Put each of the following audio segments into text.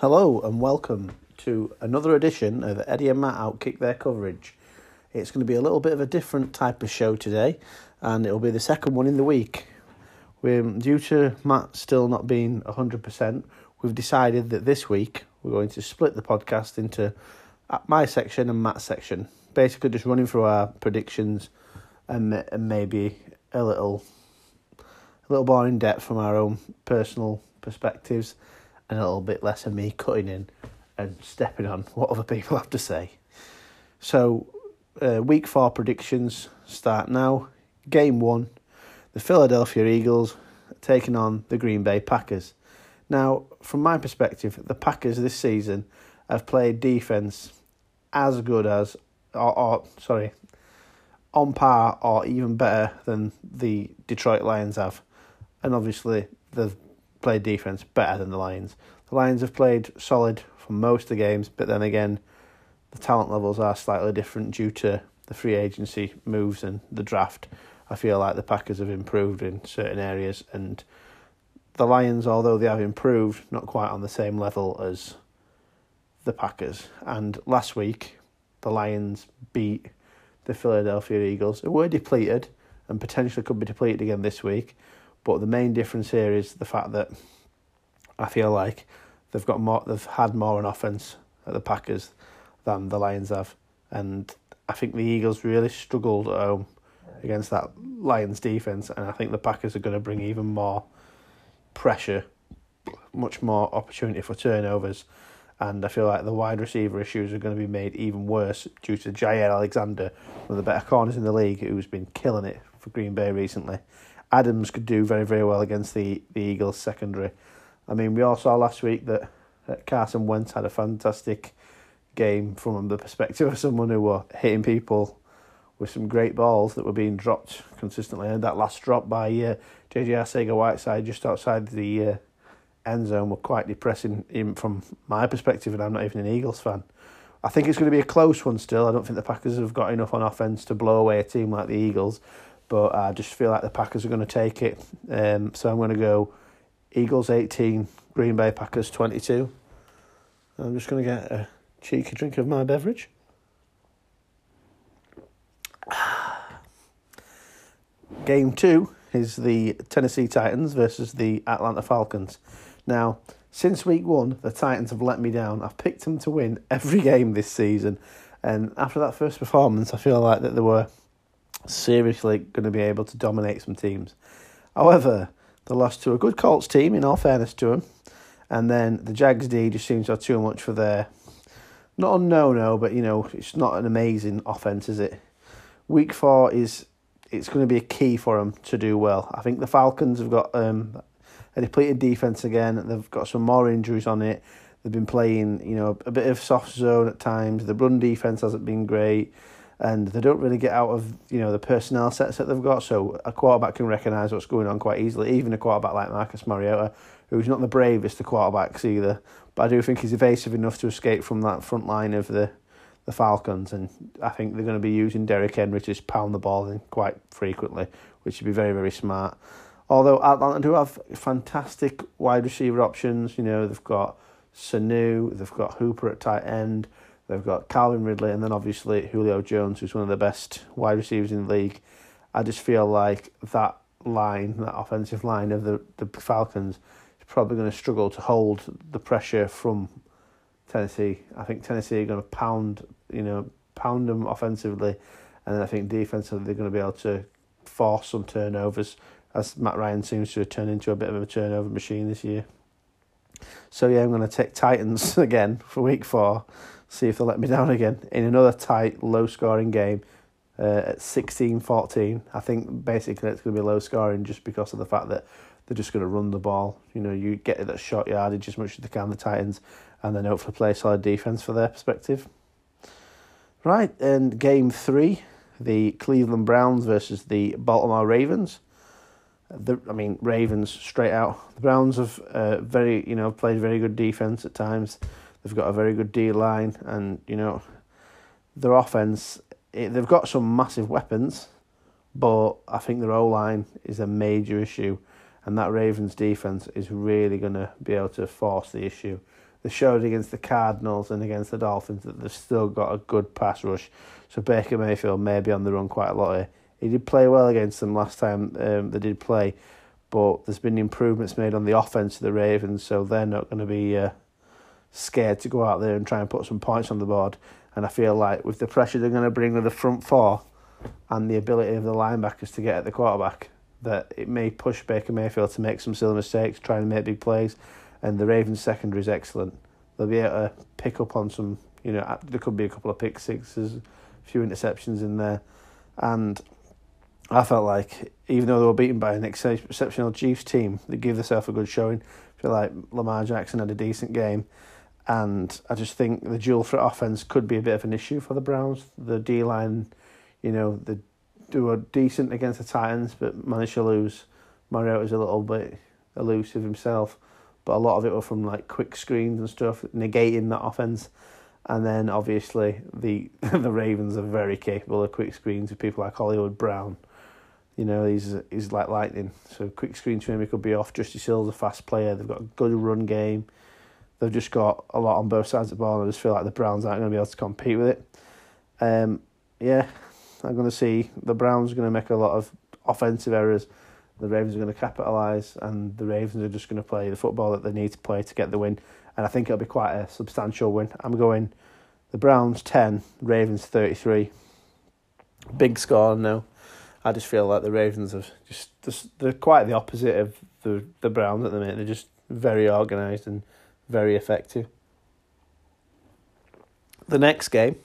Hello and welcome to another edition of Eddie and Matt Outkick Their Coverage. It's going to be a little bit of a different type of show today, and it'll be the second one in the week. We're, due to Matt still not being 100%, we've decided that this week we're going to split the podcast into uh, my section and Matt's section. Basically, just running through our predictions and, and maybe a little, a little more in depth from our own personal perspectives and a little bit less of me cutting in and stepping on what other people have to say. So, uh, week four predictions start now. Game one, the Philadelphia Eagles taking on the Green Bay Packers. Now, from my perspective, the Packers this season have played defense as good as, or, or sorry, on par or even better than the Detroit Lions have. And obviously, they've played defense better than the Lions. The Lions have played solid for most of the games, but then again, the talent levels are slightly different due to the free agency moves and the draft. I feel like the Packers have improved in certain areas, and the Lions, although they have improved, not quite on the same level as the Packers. And last week, the Lions beat the Philadelphia Eagles, who were depleted and potentially could be depleted again this week. But the main difference here is the fact that I feel like they've got more, they've had more on offense at the Packers than the Lions have, and I think the Eagles really struggled at home against that Lions defense, and I think the Packers are going to bring even more pressure, much more opportunity for turnovers, and I feel like the wide receiver issues are going to be made even worse due to Jaire Alexander, one of the better corners in the league, who's been killing it for Green Bay recently. Adams could do very, very well against the, the Eagles secondary. I mean, we all saw last week that, Carson Wentz had a fantastic game from the perspective of someone who were hitting people with some great balls that were being dropped consistently. And that last drop by uh, JJ Arcega-Whiteside just outside the uh, end zone were quite depressing even from my perspective, and I'm not even an Eagles fan. I think it's going to be a close one still. I don't think the Packers have got enough on offense to blow away a team like the Eagles but I just feel like the Packers are going to take it. Um, so I'm going to go Eagles 18, Green Bay Packers 22. I'm just going to get a cheeky drink of my beverage. Game two is the Tennessee Titans versus the Atlanta Falcons. Now, since week one, the Titans have let me down. I've picked them to win every game this season, and after that first performance, I feel like that they were seriously going to be able to dominate some teams. However, they lost to a good Colts team, in all fairness to them, and then the Jags D just seems to have too much for their not a no no, but you know it's not an amazing offense, is it? Week four is it's going to be a key for them to do well. I think the Falcons have got um, a depleted defense again. They've got some more injuries on it. They've been playing, you know, a bit of soft zone at times. The run defense hasn't been great and they don't really get out of you know the personnel sets that they've got. So a quarterback can recognise what's going on quite easily. Even a quarterback like Marcus Mariota, who's not the bravest of quarterbacks either, but I do think he's evasive enough to escape from that front line of the the Falcons, and I think they're going to be using Derrick Henry to just pound the ball in quite frequently, which would be very very smart. Although Atlanta do have fantastic wide receiver options, you know they've got Sanu, they've got Hooper at tight end. They've got Calvin Ridley and then obviously Julio Jones, who's one of the best wide receivers in the league. I just feel like that line, that offensive line of the, the Falcons, is probably going to struggle to hold the pressure from Tennessee. I think Tennessee are going to pound, you know, pound them offensively, and then I think defensively they're going to be able to force some turnovers, as Matt Ryan seems to have turned into a bit of a turnover machine this year. So yeah, I'm going to take Titans again for week four see if they let me down again in another tight, low scoring game uh, at 16 14. I think basically it's going to be low scoring just because of the fact that they're just going to run the ball. You know, you get it at short yardage as much as they can, the Titans, and then hopefully play solid defence for their perspective. Right, and game three, the Cleveland Browns versus the Baltimore Ravens. The, I mean, Ravens straight out. The Browns have uh, very, you know, played very good defense at times. They've got a very good D line, and you know, their offense. It, they've got some massive weapons, but I think their O line is a major issue, and that Ravens defense is really going to be able to force the issue. they showed against the Cardinals and against the Dolphins that they've still got a good pass rush. So Baker Mayfield may be on the run quite a lot here. He did play well against them last time um, they did play, but there's been improvements made on the offense of the Ravens, so they're not going to be uh, scared to go out there and try and put some points on the board. And I feel like with the pressure they're going to bring with the front four and the ability of the linebackers to get at the quarterback, that it may push Baker Mayfield to make some silly mistakes, trying to make big plays. And the Ravens secondary is excellent. They'll be able to pick up on some, you know, there could be a couple of pick sixes, a few interceptions in there. And I felt like, even though they were beaten by an exceptional Chiefs team, they gave themselves a good showing. I feel like Lamar Jackson had a decent game. And I just think the dual threat offense could be a bit of an issue for the Browns. The D line, you know, the do a decent against the Titans, but managed to lose. Mariota's a little bit elusive himself, but a lot of it were from like quick screens and stuff, negating that offense. And then obviously the the Ravens are very capable of quick screens with people like Hollywood Brown. You know, he's he's like lightning. So quick screens for him, he could be off. Justice Hill's a fast player. They've got a good run game. They've just got a lot on both sides of the ball. And I just feel like the Browns aren't going to be able to compete with it. Um, yeah, I'm going to see the Browns are going to make a lot of offensive errors. The Ravens are going to capitalise, and the Ravens are just going to play the football that they need to play to get the win. And I think it'll be quite a substantial win. I'm going the Browns 10, Ravens 33. Big score now. I just feel like the Ravens have just, they're quite the opposite of the the Browns at the minute. They're just very organised and very effective. The next game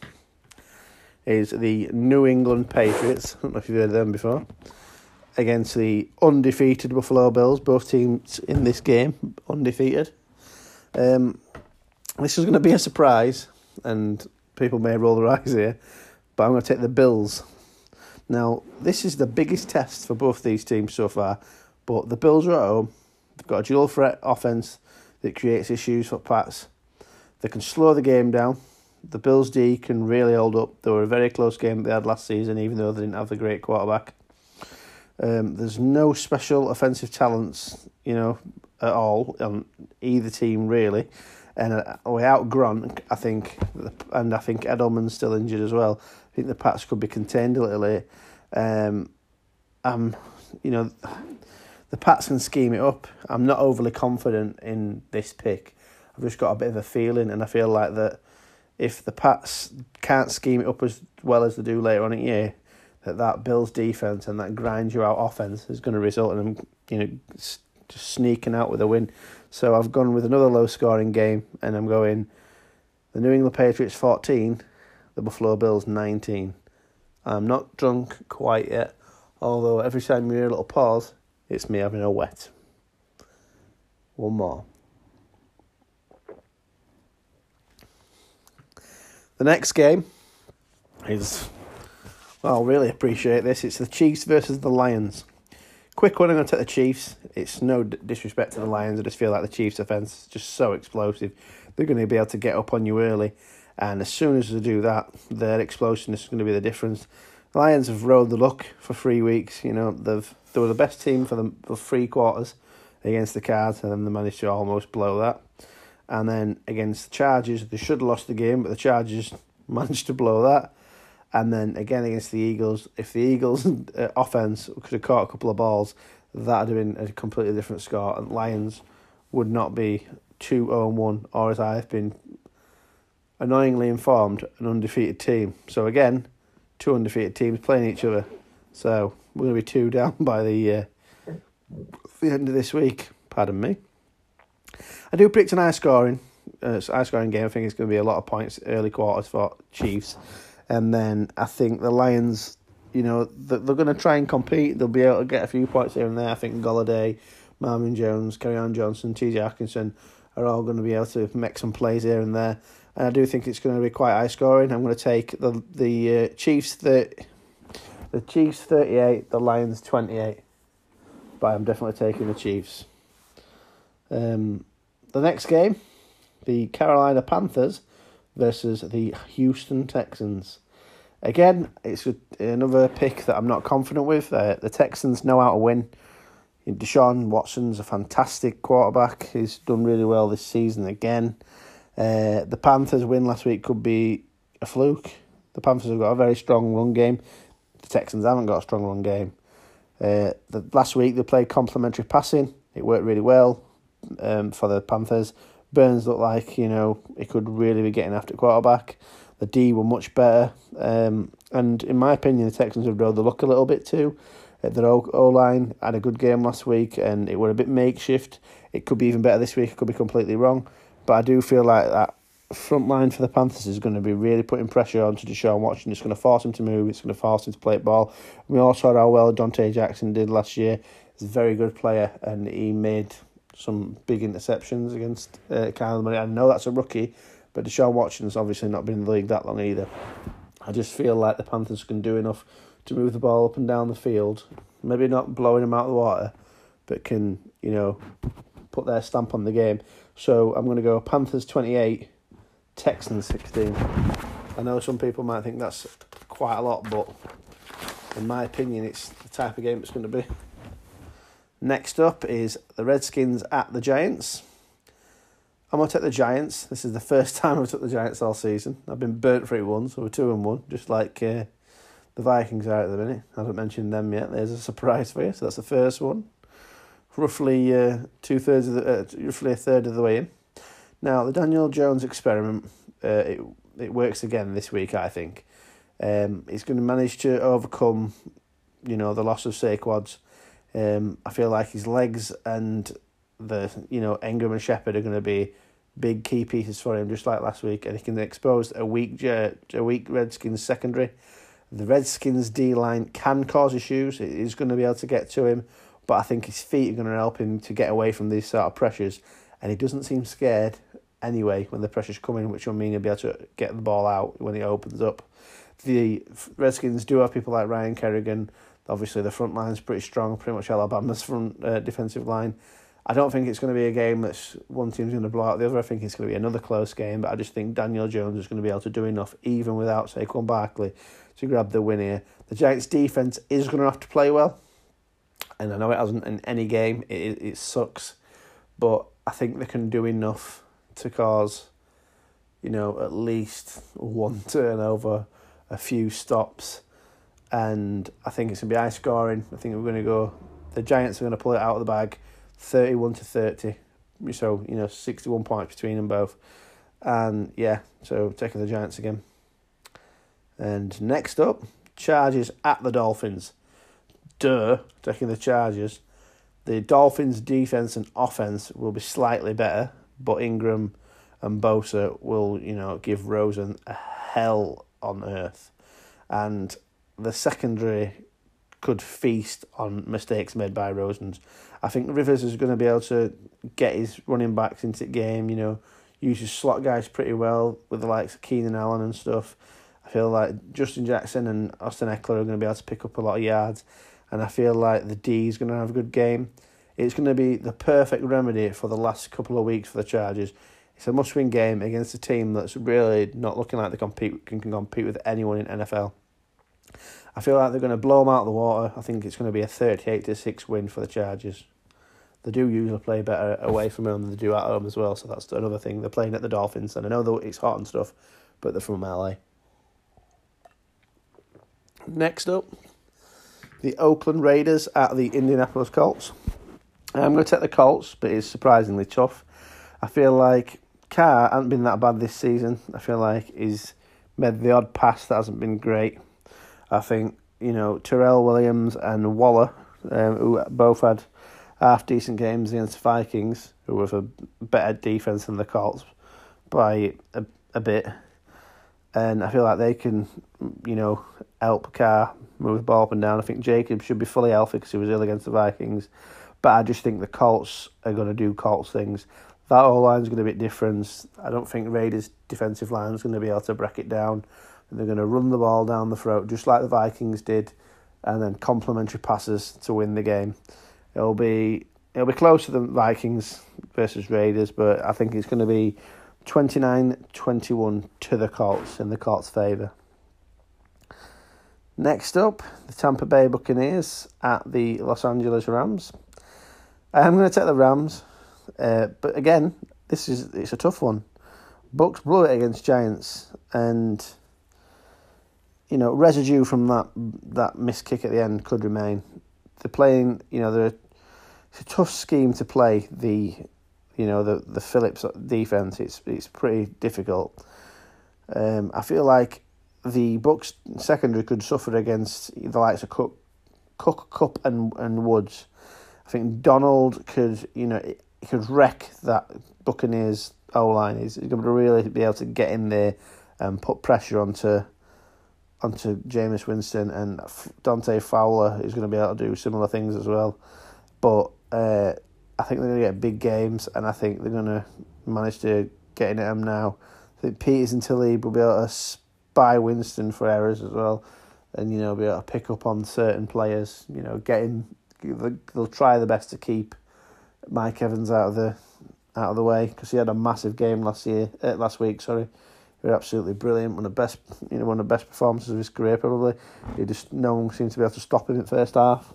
is the New England Patriots. I don't know if you've heard of them before. Against the undefeated Buffalo Bills. Both teams in this game undefeated. Um, this is going to be a surprise, and people may roll their eyes here, but I'm going to take the Bills. Now, this is the biggest test for both these teams so far, but the Bills are at home. They've got a dual threat offense that creates issues for Pats. They can slow the game down the Bills D can really hold up. They were a very close game they had last season, even though they didn't have the great quarterback. Um, there's no special offensive talents, you know, at all on either team really, and uh, without Gronk, I think, and I think Edelman's still injured as well. I think the Pats could be contained a little bit. Um, um, you know, the Pats can scheme it up. I'm not overly confident in this pick. I've just got a bit of a feeling, and I feel like that if the Pats can't scheme it up as well as they do later on in the year, that that Bills defense and that grind you out offense is going to result in them, you know, just sneaking out with a win. So I've gone with another low scoring game, and I'm going the New England Patriots fourteen, the Buffalo Bills nineteen. I'm not drunk quite yet, although every time you hear a little pause, it's me having a wet. One more. The next game is, well, I really appreciate this. It's the Chiefs versus the Lions. Quick one, I'm going to take the Chiefs. It's no disrespect to the Lions. I just feel like the Chiefs' offense is just so explosive. They're going to be able to get up on you early. And as soon as they do that, their explosion is going to be the difference. The Lions have rode the luck for three weeks. You know, they've they were the best team for the for three quarters against the Cards, and then they managed to almost blow that. And then against the Chargers, they should have lost the game, but the Chargers managed to blow that. And then again against the Eagles, if the Eagles' uh, offense could have caught a couple of balls, that would have been a completely different score. And Lions would not be 2 0 1, or as I have been annoyingly informed, an undefeated team. So again, two undefeated teams playing each other. So we're going to be two down by the uh, the end of this week. Pardon me. I do predict an high scoring, uh, high scoring game. I think it's going to be a lot of points early quarters for Chiefs, and then I think the Lions. You know they're, going to try and compete. They'll be able to get a few points here and there. I think Golladay, Marvin Jones, Kerryon Johnson, T.J. Hockenson are all going to be able to make some plays here and there. And I do think it's going to be quite high scoring. I'm going to take the the uh, Chiefs the the Chiefs thirty eight, the Lions twenty eight. But I'm definitely taking the Chiefs. Um, the next game, the Carolina Panthers versus the Houston Texans. Again, it's another pick that I'm not confident with. Uh, the Texans know how to win. Deshaun Watson's a fantastic quarterback. He's done really well this season again. Uh, the Panthers' win last week could be a fluke. The Panthers have got a very strong run game. The Texans haven't got a strong run game. Uh, the last week they played complementary passing. It worked really well um, for the Panthers. Burns looked like you know he could really be getting after quarterback. The D were much better, um, and in my opinion, the Texans have rode the luck a little bit too. Uh, their O line had a good game last week, and it were a bit makeshift. It could be even better this week. It could be completely wrong, but I do feel like that front line for the Panthers is going to be really putting pressure onto Deshaun Watson. It's going to force him to move. It's going to force him to play ball. We all saw how well Donte Jackson did last year. He's a very good player, and he made some big interceptions against uh, Kyler Murray. I know that's a rookie, but Deshaun Watson's obviously not been in the league that long either. I just feel like the Panthers can do enough to move the ball up and down the field. Maybe not blowing them out of the water, but can, you know, put their stamp on the game. So I'm going to go Panthers 28, Texans 16. I know some people might think that's quite a lot, but in my opinion, it's the type of game it's going to be. Next up is the Redskins at the Giants. I'm going to take the Giants. This is the first time I've took the Giants all season. I've been burnt for it once, so we're 2 and 1, just like uh, the Vikings are at the minute. I haven't mentioned them yet. There's a surprise for you. So that's the first one. Roughly uh, two thirds of the, uh, roughly a third of the way in. Now the Daniel Jones experiment, uh, it it works again this week. I think. Um, he's going to manage to overcome, you know, the loss of Saquon's. Um, I feel like his legs and the you know Engram and Shepard are going to be big key pieces for him, just like last week, and he can expose a weak a weak Redskins secondary. The Redskins D line can cause issues. It is going to be able to get to him, but I think his feet are going to help him to get away from these sort of pressures, and he doesn't seem scared anyway when the pressure's coming, which will mean he'll be able to get the ball out when it opens up. The Redskins do have people like Ryan Kerrigan Obviously, the front line's pretty strong, pretty much Alabama's front uh, defensive line. I don't think it's going to be a game that's one team's going to blow out the other. I think it's going to be another close game, but I just think Daniel Jones is going to be able to do enough, even without Saquon Barkley, to grab the win here. The Giants' defense is going to have to play well, and I know it hasn't in any game. It it sucks, but I think they can do enough to cause, you know, at least one turnover, a few stops and I think it's to be high scoring. I think we're to go. The Giants are to pull it out of the bag, thirty-one to thirty. So you know, sixty-one points between them both, and yeah, so taking the Giants again. And next up, Chargers at the Dolphins. Duh, taking the Chargers, The Dolphins' defense and offense will be slightly better, but Ingram and Bosa will, you know, give Rosen a hell on earth. And the secondary could feast on mistakes made by Rosens. I think Rivers is going to be able to get his running backs into the game, you know, use his slot guys pretty well with the likes of Keenan Allen and stuff. I feel like Justin Jackson and Austin Ekeler are going to be able to pick up a lot of yards, and I feel like the D is going to have a good game. It's going to be the perfect remedy for the last couple of weeks for the Chargers. It's a must-win game against a team that's really not looking like they compete can, can compete with anyone in NFL. I feel like they're going to blow them out of the water. I think it's going to be a 38 to 6 win for the Chargers. They do usually play better away from home than they do at home as well, so that's another thing. They're playing at the Dolphins, and I know it's hot and stuff, but they're from LA. Next up, the Oakland Raiders at the Indianapolis Colts. I'm going to take the Colts, but it's surprisingly tough. I feel like Carr hasn't been that bad this season. I feel like he's made the odd pass that hasn't been great. I think you know Tyrell Williams and Waller, um, who both had half decent games against the Vikings, who have a better defense than the Colts by a, a bit, and I feel like they can, you know, help Carr move the ball up and down. I think Jacob should be fully healthy because he was ill against the Vikings, but I just think the Colts are going to do Colts things. That whole line's going to be different. I don't think Raiders' defensive line is going to be able to break it down. They're going to run the ball down the throat just like the Vikings did, and then complementary passes to win the game. It'll be it'll be closer than Vikings versus Raiders, but I think it's going to be 29-21 to the Colts in the Colts' favour. Next up, the Tampa Bay Buccaneers at the Los Angeles Rams. I am going to take the Rams, uh, but again, this is it's a tough one. Bucks blew it against Giants, and you know residue from that that missed kick at the end could remain. They're playing, you know, they're it's a tough scheme to play. The you know the the Phillips defense. It's it's pretty difficult. Um, I feel like the Bucks secondary could suffer against the likes of Cook, Cook, Kupp, and and Woods. I think Donald could, you know, he could wreck that Buccaneers O line. He's, he's going to really be able to get in there and put pressure onto onto Jameis Winston and Dante Fowler is going to be able to do similar things as well. But uh, I think they're going to get big games, and I think they're going to manage to get in at them now. I think Peters and Tilly will be able to spy Winston for errors as well, and you know be able to pick up on certain players. You know, getting they'll try the best to keep Mike Evans out of the out of the way because he had a massive game last year, uh, last week. Sorry, absolutely brilliant. One of the best, you know, one of the best performances of his career probably. He just no one seemed to be able to stop him in the first half.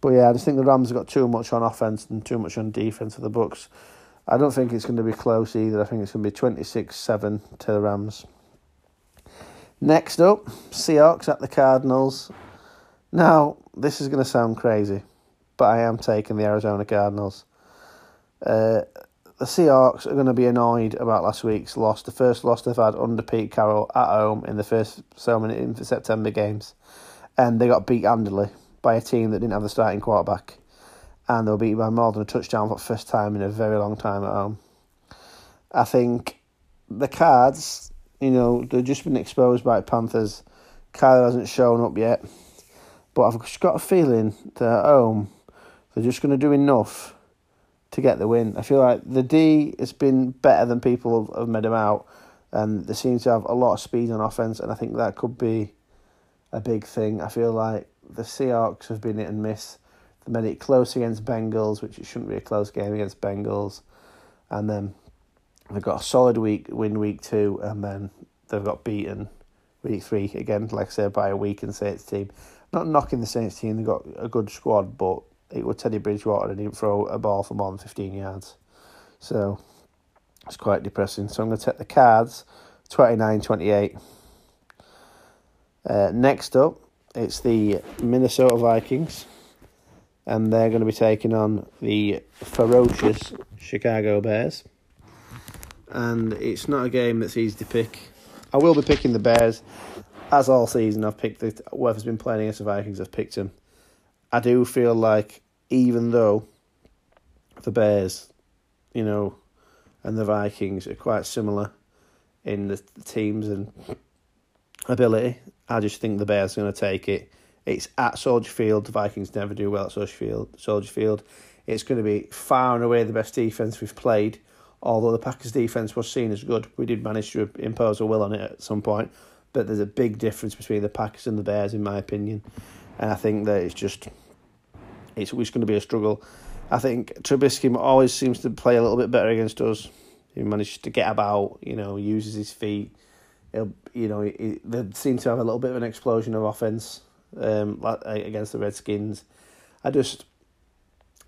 But yeah, I just think the Rams have got too much on offense and too much on defense for the Bucks. I don't think it's going to be close either. I think it's going to be 26-7 to the Rams. Next up, Seahawks at the Cardinals. Now, this is going to sound crazy, but I am taking the Arizona Cardinals. Uh, the Seahawks are going to be annoyed about last week's loss, the first loss they've had under Pete Carroll at home in the first so many in September games, and they got beat handily by a team that didn't have the starting quarterback, and they were beaten by more than a touchdown for the first time in a very long time at home. I think the Cards, you know, they've just been exposed by Panthers. Kyler hasn't shown up yet, but I've just got a feeling that at home they're just going to do enough to get the win. I feel like the D has been better than people have made him out, and they seem to have a lot of speed on offense, and I think that could be a big thing. I feel like the Seahawks have been hit and miss. They made it close against Bengals, which it shouldn't be a close game against Bengals, and then they've got a solid week win week two, and then they've got beaten week three again, like I said, by a week and Saints team. Not knocking the Saints team, they've got a good squad, but it was Teddy Bridgewater and he didn't throw a ball for more than fifteen yards, so it's quite depressing. So I'm going to take the Cards, 29-28. Uh, next up, it's the Minnesota Vikings, and they're going to be taking on the ferocious Chicago Bears. And it's not a game that's easy to pick. I will be picking the Bears, as all season. I've picked the whoever's been playing against the Vikings. I've picked them. I do feel like even though the Bears, you know, and the Vikings are quite similar in the teams and ability, I just think the Bears are going to take it. It's at Soldier Field. The Vikings never do well at Soldier Field. Soldier Field. It's going to be far and away the best defense we've played. Although the Packers' defense was seen as good, we did manage to impose a will on it at some point. But there's a big difference between the Packers and the Bears, in my opinion. And I think that it's just it's, it's going to be a struggle. I think Trubisky always seems to play a little bit better against us. He manages to get about, you know, uses his feet he'll, you know, he, they seem to have a little bit of an explosion of offense um, against the Redskins. I just,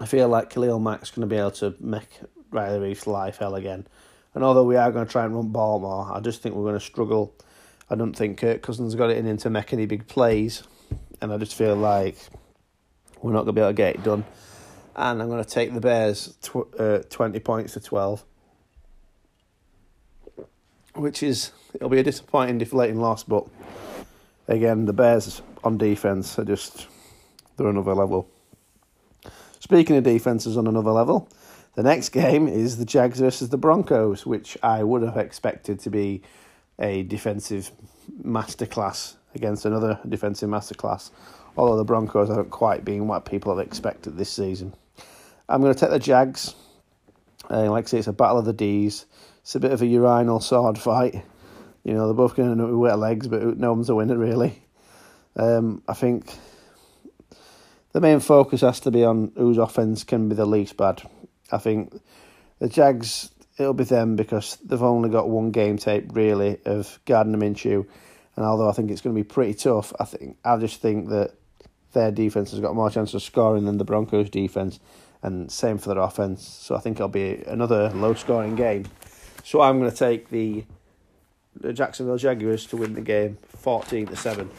I feel like Khalil Mack's going to be able to make Riley Reiff's life hell again. And although we are going to try and run ball more, I just think we're going to struggle. I don't think Kirk Cousins got it in him to make any big plays, and I just feel like we're not going to be able to get it done. And I'm going to take the Bears tw- uh, 20 points to 12 which is it'll be a disappointing, deflating loss. But again, the Bears on defense are just they're another level. Speaking of defenses on another level, the next game is the Jags versus the Broncos, which I would have expected to be a defensive masterclass against another defensive masterclass. Although the Broncos haven't quite been what people have expected this season. I'm going to take the Jags. Uh, like I say, it's a battle of the D's. It's a bit of a urinal sword fight. You know, they're both going to wet legs, but no one's a winner, really. Um, I think the main focus has to be on whose offense can be the least bad. I think the Jags, it'll be them because they've only got one game tape, really, of Gardner Minshew. And although I think it's going to be pretty tough, I think I just think that their defense has got more chance of scoring than the Broncos' defense. and same for their offense. So I think it'll be another low scoring game. So I'm going to take the the Jacksonville Jaguars to win the game, fourteen to seven.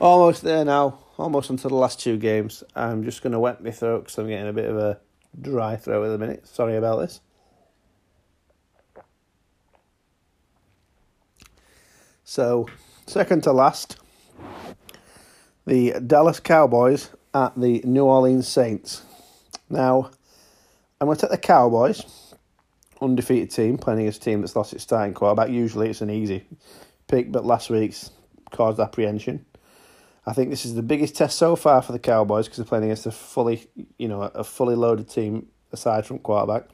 Almost there now. Almost until the last two games. I'm just going to wet my throat because I'm getting a bit of a dry throat at the minute. Sorry about this. So, second to last, the Dallas Cowboys at the New Orleans Saints. Now, I'm going to take the Cowboys, undefeated team, playing against a team that's lost its starting quarterback. Usually it's an easy pick, but last week's caused apprehension. I think this is the biggest test so far for the Cowboys because they're playing against a fully, you know, a fully loaded team aside from quarterback.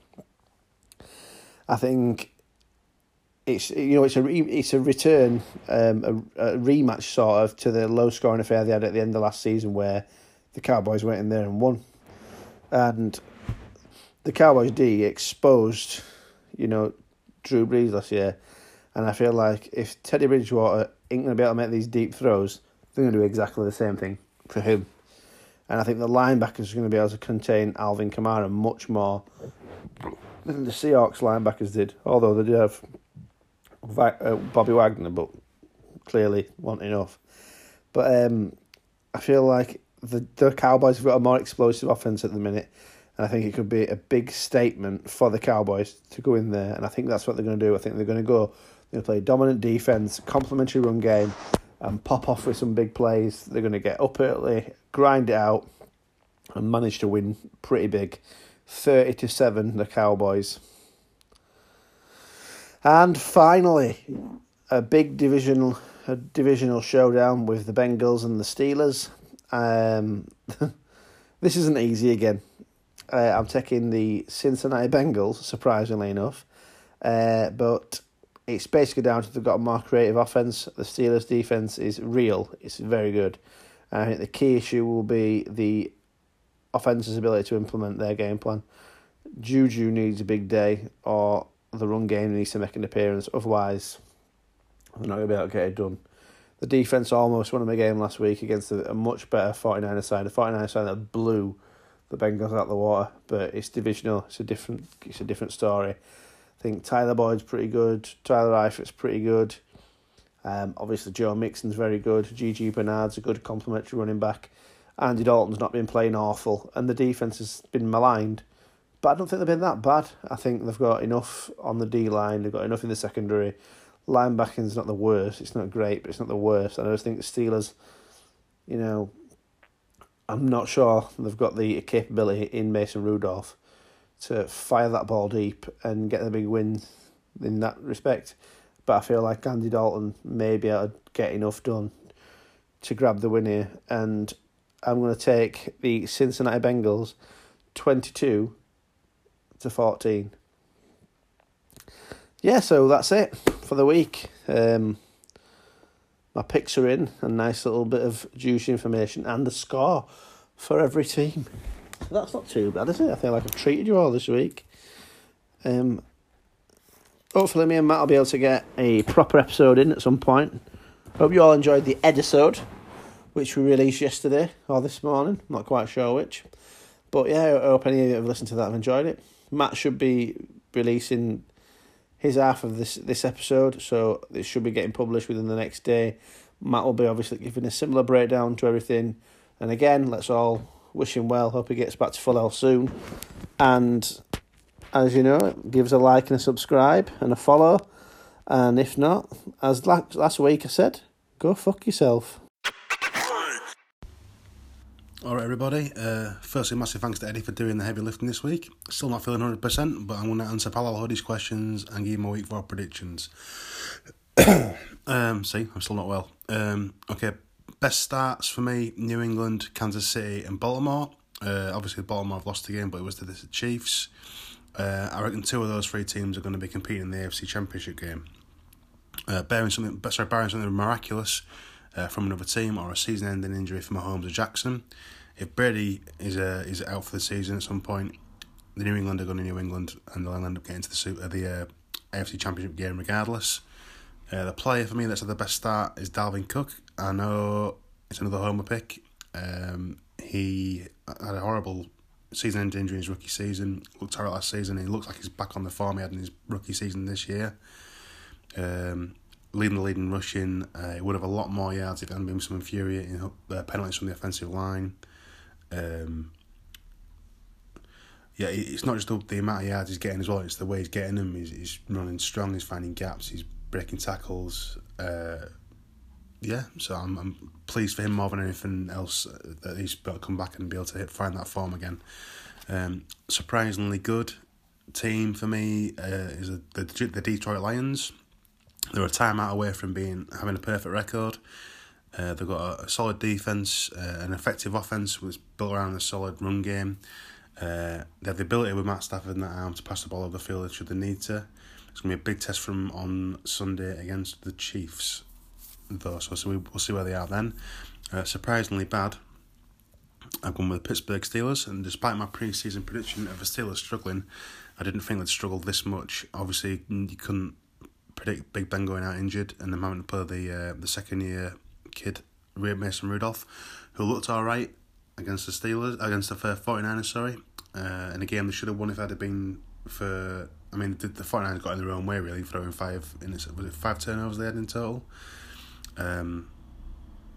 I think it's you know it's a re, it's a return, um, a, a rematch sort of to the low scoring affair they had at the end of last season where the Cowboys went in there and won, and the Cowboys D exposed, you know, Drew Brees last year, and I feel like if Teddy Bridgewater ain't to be able to make these deep throws, they're to do exactly the same thing for him. And I think the linebackers are going to be able to contain Alvin Kamara much more than the Seahawks linebackers did. Although they did have uh, Bobby Wagner, but clearly want enough. But um, I feel like the the Cowboys have got a more explosive offense at the minute, and I think it could be a big statement for the Cowboys to go in there, and I think that's what they're going to do. I think they're going to go, they're going to play dominant defense, complementary run game, and pop off with some big plays. They're going to get up early, grind it out, and manage to win pretty big, thirty to seven. The Cowboys. And finally, a big divisional a divisional showdown with the Bengals and the Steelers. Um, this isn't easy again. Uh, I'm taking the Cincinnati Bengals, surprisingly enough, uh, but it's basically down to they've got a more creative offense. The Steelers' defense is real; it's very good. I think the key issue will be the offense's ability to implement their game plan. Juju needs a big day, or the run game needs to make an appearance. Otherwise, they're not going to be able to get it done. The defence almost won the game last week against a, a much better 49er side. A 49er side that blew the Bengals out of the water, but it's divisional. It's a different. It's a different story. I think Tyler Boyd's pretty good. Tyler Eifert's pretty good. Um, obviously Joe Mixon's very good. Gigi Bernard's a good complementary running back. Andy Dalton's not been playing awful, and the defense has been maligned. But I don't think they've been that bad. I think they've got enough on the D line. They've got enough in the secondary. Linebacking's not the worst. It's not great, but it's not the worst. I just think the Steelers, you know, I'm not sure they've got the capability in Mason Rudolph to fire that ball deep and get the big win in that respect. But I feel like Andy Dalton may be able to get enough done to grab the win here. And I'm going to take the Cincinnati Bengals 22 to 14. Yeah, so that's it for the week. Um, my picks are in, a nice little bit of juicy information, and the score for every team. That's not too bad, is it? I feel like I've treated you all this week. Um, hopefully, me and Matt will be able to get a proper episode in at some point. Hope you all enjoyed the episode, which we released yesterday or this morning. Not quite sure which. But yeah, I hope any of you have listened to that have enjoyed it. Matt should be releasing his half of this this episode, so it should be getting published within the next day. Matt will be obviously giving a similar breakdown to everything. And again, let's all wish him well. Hope he gets back to full health soon. And as you know, give us a like and a subscribe and a follow. And if not, as last, last week I said, go fuck yourself. All right, everybody. Uh, firstly, massive thanks to Eddie for doing the heavy lifting this week. Still not feeling 100%, but I'm going to answer Palo Hoodie's questions and give my week four predictions. um, see, I'm still not well. Um, okay, best starts for me New England, Kansas City, and Baltimore. Uh, obviously, Baltimore have lost the game, but it was to the Chiefs. Uh, I reckon two of those three teams are going to be competing in the AFC Championship game. Uh, bearing something, sorry, bearing something miraculous uh, from another team or a season-ending injury for Mahomes or Jackson. If Brady is uh, is out for the season at some point, the New England are going to New England and they'll end up getting to the uh, the uh, AFC Championship game regardless. Uh, the player for me that's had the best start is Dalvin Cook. I know it's another homer pick. Um, he had a horrible season-ending injury in his rookie season. Looked terrible last season. He looks like he's back on the form he had in his rookie season this year. Um, leading the lead in rushing, uh, he would have a lot more yards if there hadn't been some infuriating uh, penalties from the offensive line. Um, yeah, it's not just the, amount of yards he's getting as well; it's the way he's getting them. He's, he's running strong. He's finding gaps. He's breaking tackles. Uh, yeah, so I'm I'm pleased for him more than anything else that he's come back and be able to hit, find that form again. Um, surprisingly good team for me uh, is the the Detroit Lions. They're a timeout away from being having a perfect record. Uh, they've got a, a solid defense, uh, an effective offense was built around a solid run game. Uh, they have the ability with Matt Stafford in that arm to pass the ball over the field should they need to. It's to be a big test for them on Sunday against the Chiefs, though. So, so we, we'll see where they are then. Uh, surprisingly bad. I've gone with the Pittsburgh Steelers, and despite my pre-season prediction of the Steelers struggling, I didn't think they'd struggle this much. Obviously, you couldn't predict Big Ben going out injured, and them having to play the uh, the second year kid Mason Rudolph, who looked all right against the Steelers against the 49ers. Sorry, uh, in a game they should have won if it had been for. I mean, the, the 49ers got in their own way really, throwing five in it, was it five turnovers they had in total. Um,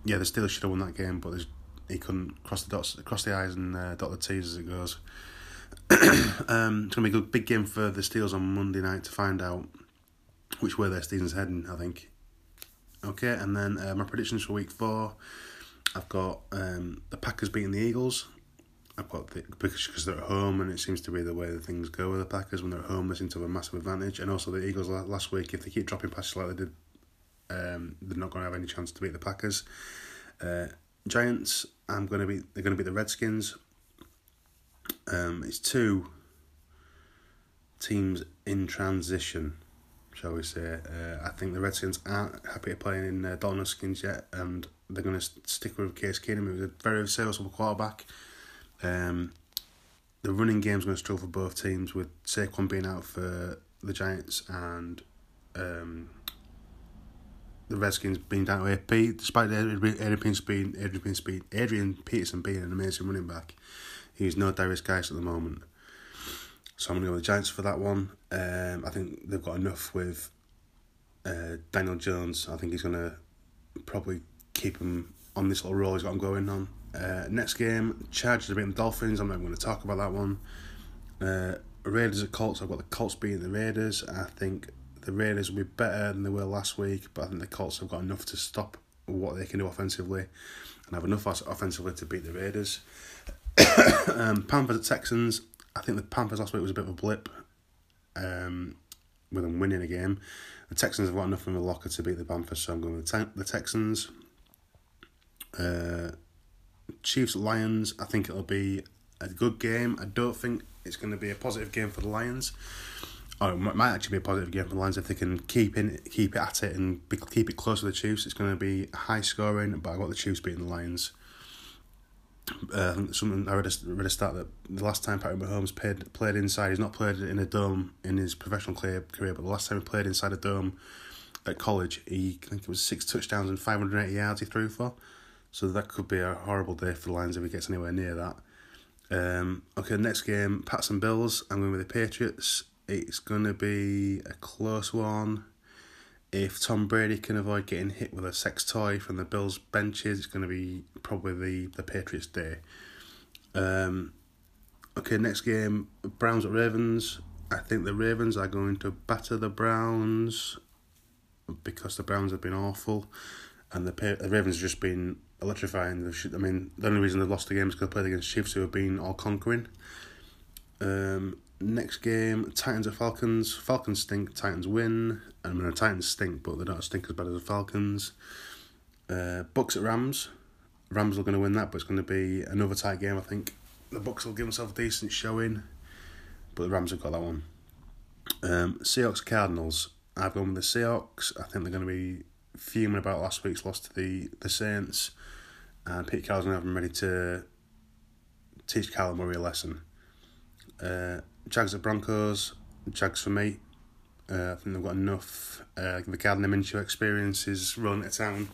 yeah, the Steelers should have won that game, but he couldn't cross the dots, cross the eyes, and uh, dot the T's as it goes. um, it's gonna be a good big game for the Steelers on Monday night to find out which way their season's heading. I think. Okay, and then uh, my predictions for week four. I've got um, the Packers beating the Eagles. I've got the because they're at home and it seems to be the way that things go with the Packers when they're at home. They seem to have a massive advantage, and also the Eagles last week. If they keep dropping passes like they did, um, they're not going to have any chance to beat the Packers. Uh, Giants. I'm going to be. They're going to be the Redskins. Um, it's two teams in transition, shall we say? Uh, I think the Redskins aren't happy playing in uh, Dwayne Haskins yet, and they're going to stick with Case Keenum, who's a very serviceable quarterback. Um, the running game's going to struggle for both teams, with Saquon being out for the Giants and um, the Redskins being down to AP. Despite Adrian Peterson being Adrian, Adrian Peterson being an amazing running back, he's no Derrius Guice at the moment. So I'm going to go with the Giants for that one. Um, I think they've got enough with uh, Daniel Jones. I think he's going to probably keep him on this little roll he's got him going on. Uh, next game, Chargers are beating the Dolphins. I'm not going to talk about that one. Uh, Raiders at Colts. I've got the Colts beating the Raiders. I think the Raiders will be better than they were last week, but I think the Colts have got enough to stop what they can do offensively and have enough offensively to beat the Raiders. um, Panthers at Texans. I think the Panthers last week was a bit of a blip um, with them winning a game. The Texans have got enough in the locker to beat the Panthers, so I'm going with the, Texans. Uh, Chiefs Lions. I think it'll be a good game. I don't think it's going to be a positive game for the Lions. Or it might actually be a positive game for the Lions if they can keep in keep it at it and be, keep it close to the Chiefs. It's going to be high scoring, but I got the Chiefs beating the Lions. Uh, something I read a, read a stat that the last time Patrick Mahomes played played inside, he's not played in a dome in his professional career, but the last time he played inside a dome at college, he I think it was six touchdowns and five hundred eighty yards he threw for. So that could be a horrible day for the Lions if he gets anywhere near that. Um, okay, next game, Pats and Bills. I'm going with the Patriots. It's going to be a close one. If Tom Brady can avoid getting hit with a sex toy from the Bills benches, it's going to be probably the, the Patriots' day. Um, okay, next game, Browns at Ravens. I think the Ravens are going to batter the Browns because the Browns have been awful, and the the Ravens have just been electrifying. I mean, the only reason they've lost the game is because they played against Chiefs, who have been all conquering. Um, next game, Titans at Falcons. Falcons stink, Titans win. I mean, the Titans stink, but they don't stink as bad as the Falcons. Uh, Bucks at Rams. Rams are going to win that, but it's going to be another tight game, I think. The Bucks will give themselves a decent showing, but the Rams have got that one. Um, Seahawks Cardinals. I've gone with the Seahawks. I think they're going to be fuming about last week's loss to the, the Saints and Pete Carroll's going to have them ready to teach Kyler Murray a lesson. Uh, Jags at Broncos, Jags for me. Uh, I think they've got enough. Uh, the Gardner Minshew experience is rolling to town.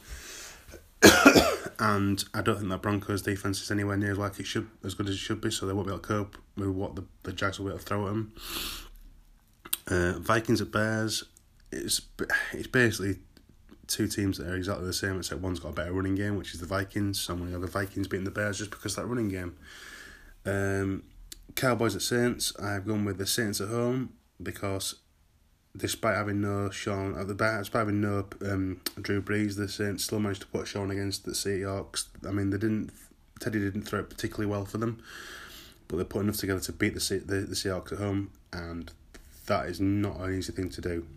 and I don't think that Broncos defense is anywhere near like it should as good as it should be. So they won't be able to cope with what the the Jags will be able to throw at them. Uh, Vikings at Bears. It's it's basically two teams that are exactly the same, except one's got a better running game, which is the Vikings. So I'm going to the Vikings beating the Bears just because that running game. Um, Cowboys at Saints. I've gone with the Saints at home because despite having no Sean at the back, despite having no um, Drew Brees, the Saints still managed to put Sean against the Seahawks. I mean, they didn't. Teddy didn't throw it particularly well for them, but they put enough together to beat the the, the Seahawks at home, and that is not an easy thing to do.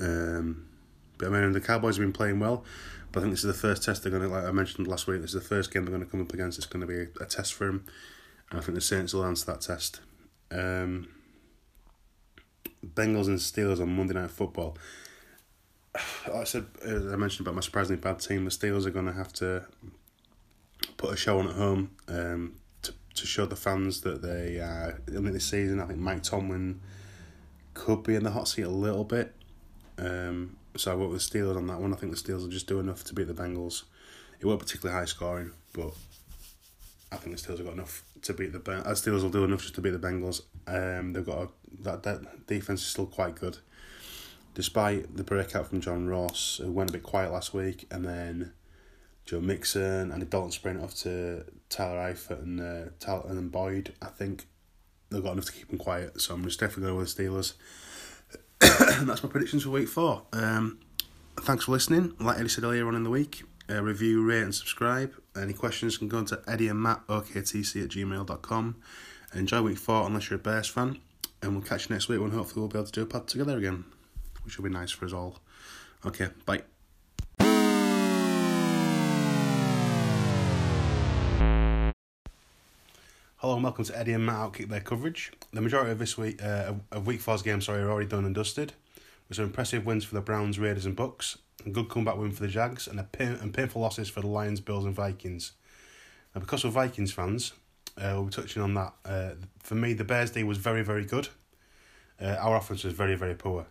Um, but I mean, the Cowboys have been playing well, but I think this is the first test they're going to, like I mentioned last week, this is the first game they're going to come up against. It's going to be a, a test for them, I think the Saints will answer that test. Um, Bengals and Steelers on Monday Night Football. I said, I mentioned about my surprisingly bad team. The Steelers are going to have to put a show on at home um, to to show the fans that they uh, in this season. I think Mike Tomlin could be in the hot seat a little bit. Um, so I went with the Steelers on that one. I think the Steelers will just do enough to beat the Bengals. It won't be particularly high scoring, but I think the Steelers have got enough to beat the Bengals. Uh, Steelers will do enough just to beat the Bengals. Um, they've got a, that that defense is still quite good, despite the breakout from John Ross, who went a bit quiet last week, and then Joe Mixon and the Dalton sprint off to Tyler Eifert and uh, Tyler and Boyd. I think they've got enough to keep them quiet. So I'm just definitely going with the Steelers. that's my predictions for week four. Um, thanks for listening. Like Eddie said earlier on in the week, uh, review, rate, and subscribe. Any questions can go to Eddie and Matt, OKTC at gmail.com. Enjoy week four unless you're a Bears fan. And we'll catch you next week when hopefully we'll be able to do a pod together again, which will be nice for us all. Okay, bye. Hello and welcome to Eddie and Matt Outkick Their coverage. The majority of this week, uh, of week four's games, sorry, are already done and dusted. With some impressive wins for the Browns, Raiders, and Bucks, good comeback win for the Jags, and a pain, and painful losses for the Lions, Bills, and Vikings. Now, because we're Vikings fans, uh, we'll be touching on that. Uh, for me, the Bears' day was very, very good. Uh, our offense was very, very poor.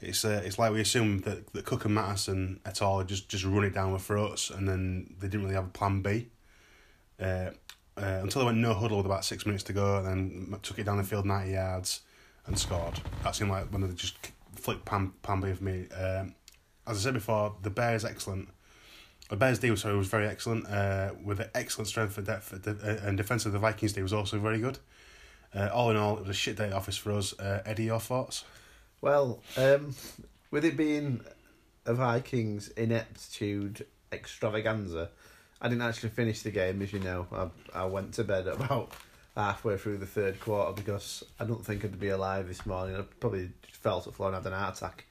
It's uh, it's like we assumed that, that Cook and Mattison et al. just just run it down our throats, and then they didn't really have a plan B. Uh, uh, until they went no huddle with about six minutes to go, and then took it down the field ninety yards and scored. That seemed like when they just flicked Pam Pam for me. Um, as I said before, the Bears excellent. The Bears deal sorry was very excellent. Uh, with an excellent strength for depth uh, and defense of the Vikings deal was also very good. Uh, all in all, it was a shit day office for us. Uh, Eddie, your thoughts? Well, um, with it being a Vikings ineptitude extravaganza, I didn't actually finish the game, as you know. I I went to bed about halfway through the third quarter because I don't think I'd be alive this morning. I probably fell to the floor and had an heart attack,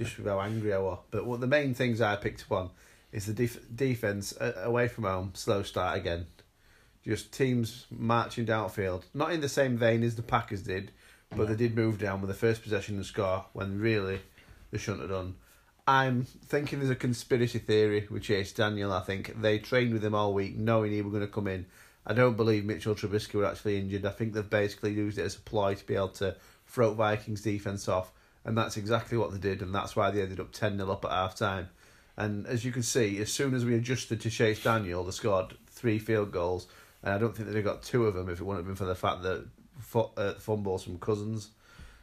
just with how angry I was. But what the main things I picked up on is the def- defense uh, away from home, slow start again. Just teams marching downfield, not in the same vein as the Packers did, but they did move down with the first possession and score when really they shouldn't have done. I'm thinking there's a conspiracy theory with Chase Daniel. I think they trained with him all week, knowing he was going to come in. I don't believe Mitchell Trubisky were actually injured. I think they've basically used it as a ploy to be able to throw Vikings defense off, and that's exactly what they did, and that's why they ended up 10 0 up at half time. And as you can see, as soon as we adjusted to Chase Daniel, they scored three field goals, and I don't think they'd have got two of them if it wouldn't have been for the fact that uh, fumbles from Cousins.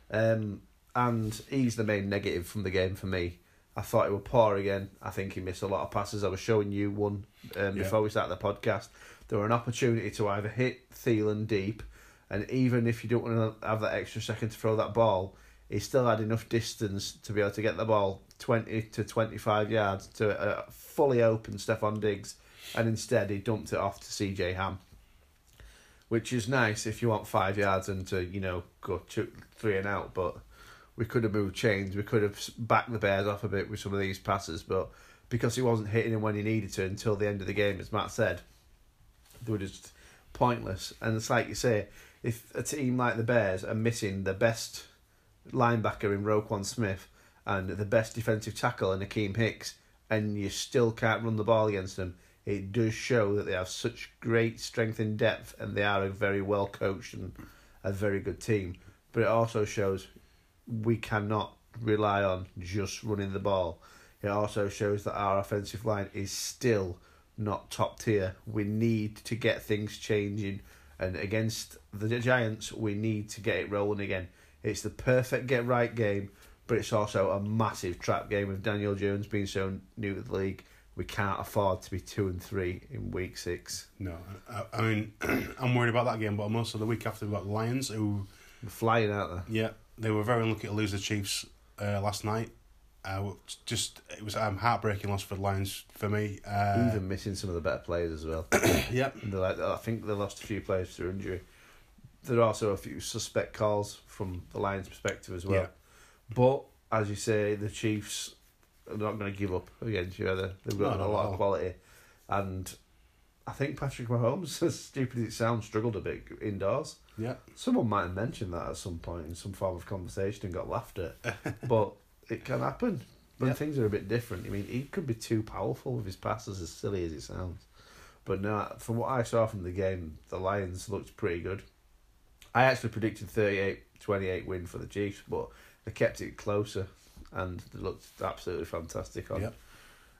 Um, and he's the main negative from the game for me. I thought he was poor again. I think he missed a lot of passes. I was showing you one um, Yeah. before we started the podcast. There were an opportunity to either hit Thielen deep, and even if you don't want to have that extra second to throw that ball, he still had enough distance to be able to get the ball 20 to 25 yards to a fully open Stefon Diggs, and instead he dumped it off to CJ Ham. Which is nice if you want five yards and to, you know, go two, three and out, but we could have moved chains. We could have backed the Bears off a bit with some of these passes, but because he wasn't hitting him when he needed to until the end of the game, as Matt said, they were just pointless. And it's like you say, if a team like the Bears are missing the best linebacker in Roquan Smith and the best defensive tackle in Akiem Hicks, and you still can't run the ball against them, it does show that they have such great strength and depth, and they are a very well coached and a very good team. But it also shows we cannot rely on just running the ball. It also shows that our offensive line is still not top tier. We need to get things changing, and against the Giants, we need to get it rolling again. It's the perfect get right game, but it's also a massive trap game with Daniel Jones being so new to the league. We can't afford to be two and three in week six. No, I, I mean, I'm worried about that game, but I'm also the week after we've got the Lions, who, We're flying out there. yeah, they were very unlucky to lose the Chiefs uh, last night. Uh, just it was a um, heartbreaking loss for the Lions for me. Uh, Even missing some of the better players as well. And like, I think they lost a few players through injury. There are also a few suspect calls from the Lions' perspective as well. Yeah. But as you say, the Chiefs are not going to give up against you either. They've got a lot of quality, and I think Patrick Mahomes, as stupid as it sounds, struggled a bit indoors. yeah, Someone might have mentioned that at some point in some form of conversation and got laughed at, but it can happen when Yeah. things are a bit different. I mean, he could be too powerful with his passes, as silly as it sounds. But no, from what I saw from the game, the Lions looked pretty good. I actually predicted 38-28 win for the Chiefs, but they kept it closer, and they looked absolutely fantastic on. Yep.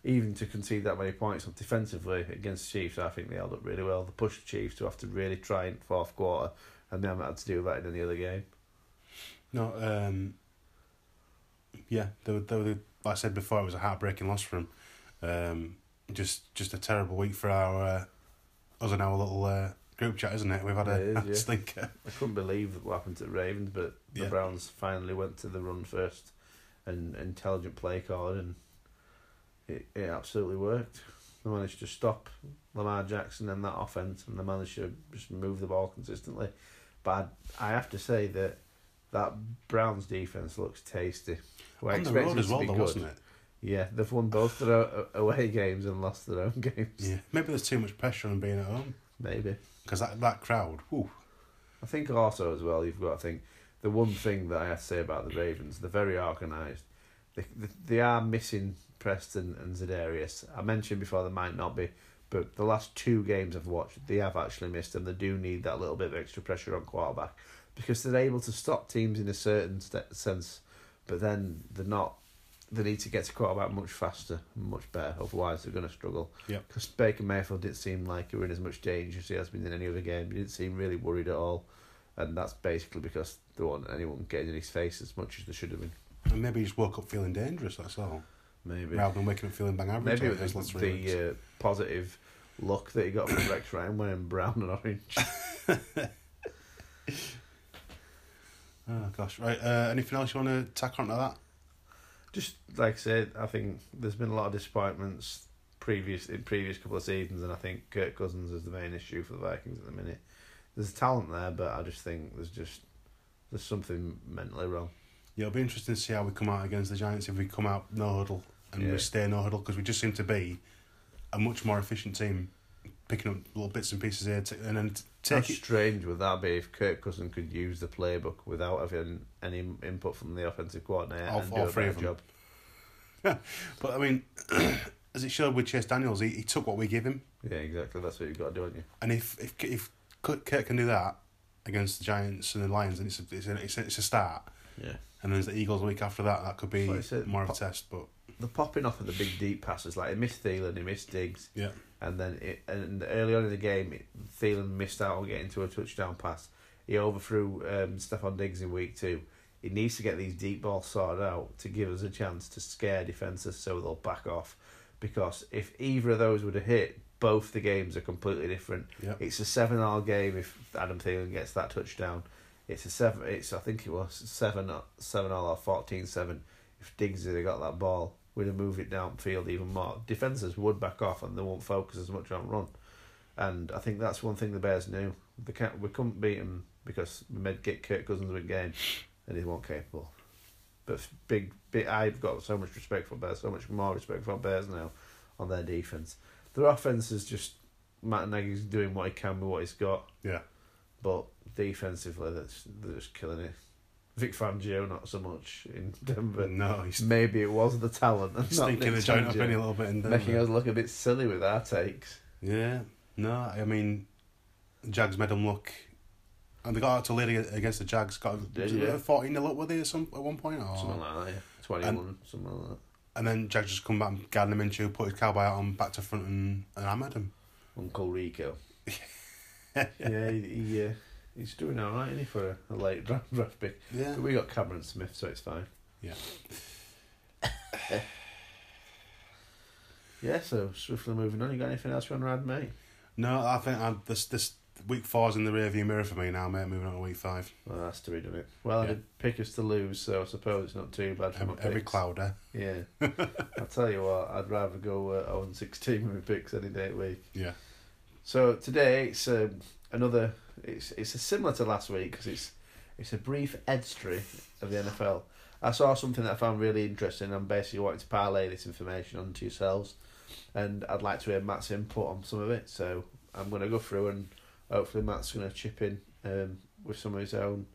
Even to concede that many points defensively against the Chiefs, I think they held up really well. They pushed the Chiefs to have to really try in fourth quarter, and they haven't had to do that in any other game. no, um, yeah, they were, they were, like I said before, it was a heartbreaking loss for them. Um, just, just a terrible week for our uh, us and our little uh, group chat, isn't it? We've had a, is, yeah. stinker. I couldn't believe what happened to the Ravens, but the Yeah. Browns finally went to the run first and intelligent play call, and it, it absolutely worked. They managed to stop Lamar Jackson and that offense, and they managed to just move the ball consistently. But I, I have to say that that Browns defense looks tasty. On the road as well, though, good. wasn't it? Yeah, they've won both their away games and lost their own games. Yeah, maybe there's too much pressure on being at home Maybe. Because that that crowd. Whew, I think also as well you've got to think the one thing that I have to say about the Ravens, they're very organised. They, they they are missing Preston and Za'Darius. I mentioned before they might not be, but the last two games I've watched, they have actually missed them. They do need that little bit of extra pressure on quarterback because they're able to stop teams in a certain st- sense, but then they're not. They need to get to quarterback much faster much better. Otherwise, they're going to struggle. Yeah. Because Baker Mayfield didn't seem like he was in as much danger as he has been in any other game. He didn't seem really worried at all, and that's basically because they want anyone getting in his face as much as they should have been. and maybe he just woke up feeling dangerous. That's all. Maybe. Rather than waking up feeling bang average. Maybe it was weeks. the uh, positive look that he got from Rex Ryan wearing brown and orange. Oh gosh, right. Uh, anything else you want to tack onto that? Just like I said, I think there's been a lot of disappointments previous in previous couple of seasons, and I think Kirk Cousins is the main issue for the Vikings at the minute. There's talent there, but I just think there's just there's something mentally wrong. Yeah, it'll be interesting to see how we come out against the Giants if we come out no huddle and Yeah. we stay no huddle because we just seem to be a much more efficient team, picking up little bits and pieces here to, and then t- How take it. strange would that be if Kirk Cousin could use the playbook without having any input from the offensive coordinator All- and all do a three better of them. job? But I mean, as it showed with Chase Daniels, he, he took what we give him, Yeah, exactly. That's what you've got to do, haven't you? and if if if Kirk can do that against the Giants and the Lions, and it's a, it's a, it's a, it's a start. Yeah. And then there's the Eagles week after that. That could be Like I said, more of a test, but The popping off of the big deep passes, like he missed Thielen, he missed Diggs, yeah, and then it, and early on in the game, Thielen missed out on getting to a touchdown pass. He overthrew um, Stefon Diggs in week two. He needs to get these deep balls sorted out to give us a chance to scare defences so they'll back off. Because if either of those would have hit, both the games are completely different. yeah. It's a seven hour game if Adam Thielen gets that touchdown. It's a seven. It's I think it was seven seven all or fourteen seven. If Diggs had got that ball, we'd have moved it downfield even more. Defenses would back off and they won't focus as much on run. And I think that's one thing the Bears knew. They can't. We couldn't beat them because we made get Kirk Cousins a game, and he weren't capable. But big, big. I've got so much respect for Bears. So much more respect for Bears now on their defense. Their offense is just Matt Nagy's doing what he can with what he's got. Yeah. But defensively, that's they're just killing it. Vic Fangio, not so much in Denver. no, he's Maybe it was the talent, and stinking the joint up any little bit and making us look a bit silly with our takes. Yeah, no, I mean, Jags made them look, and they got out to lead against the Jags. Got Did, yeah. fourteen nil up were they at some at one point, or Something like that, yeah. 21, something like that. and then Jags just come back and guarded him into, put his cowboy out on back to front and, and hammered him. Uncle Rico. yeah, he, he uh, he's doing all right, isn't he, for a, a late draft, draft pick? Yeah. But we got Cameron Smith, so it's fine. Yeah. Yeah, so swiftly moving on. You got anything else you want to add, mate? No, I think I'm, this this week four's in the rearview mirror for me now, mate. Moving on to week five. Well, that's to be done it. Well, I did pick us to lose, so I suppose it's not too bad for my Every, every picks. cloud, eh? Yeah. I'll tell you what, I'd rather go uh, 0 16 with my picks any day of the week. Yeah. So today it's um, another. It's it's similar to last week because it's it's a brief history of the NFL. I saw something that I found really interesting. I'm basically wanting to parlay this information onto yourselves, and I'd like to hear Matt's input on some of it. So I'm going to go through, and hopefully Matt's going to chip in um, with some of his own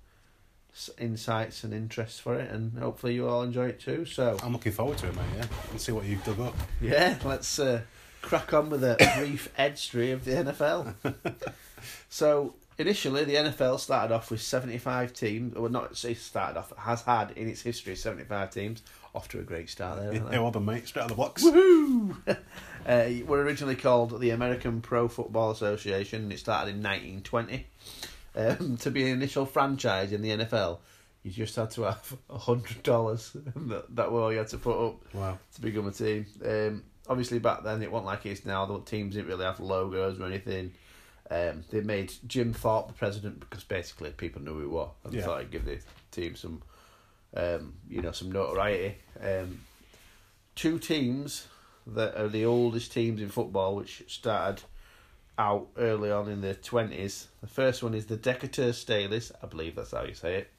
insights and interests for it, and hopefully you all enjoy it too. So I'm looking forward to it, mate. Yeah. Let's see what you've dug up. yeah, let's uh, crack on with a brief history of the NFL. so initially, the NFL started off with seventy-five teams. Well, not say started off has had in its history seventy-five teams. Off to a great start there. aren't they? Yeah, well done, mate. Straight out of the blocks. Woohoo! uh, were originally called the American Pro Football Association. and It started in 1920. Um, to be an initial franchise in the NFL, you just had to have hundred dollars. that that were all you had to put up Wow. to become a team. Um, obviously, back then it wasn't like it is now. The teams didn't really have logos or anything. Um, they made Jim Thorpe the president because basically people knew who he was and Yeah. thought it'd give the team some, um, you know, some notoriety. Um, two teams that are the oldest teams in football, which started out early on in the twenties. The first one is the Decatur Staleys, I believe that's how you say it,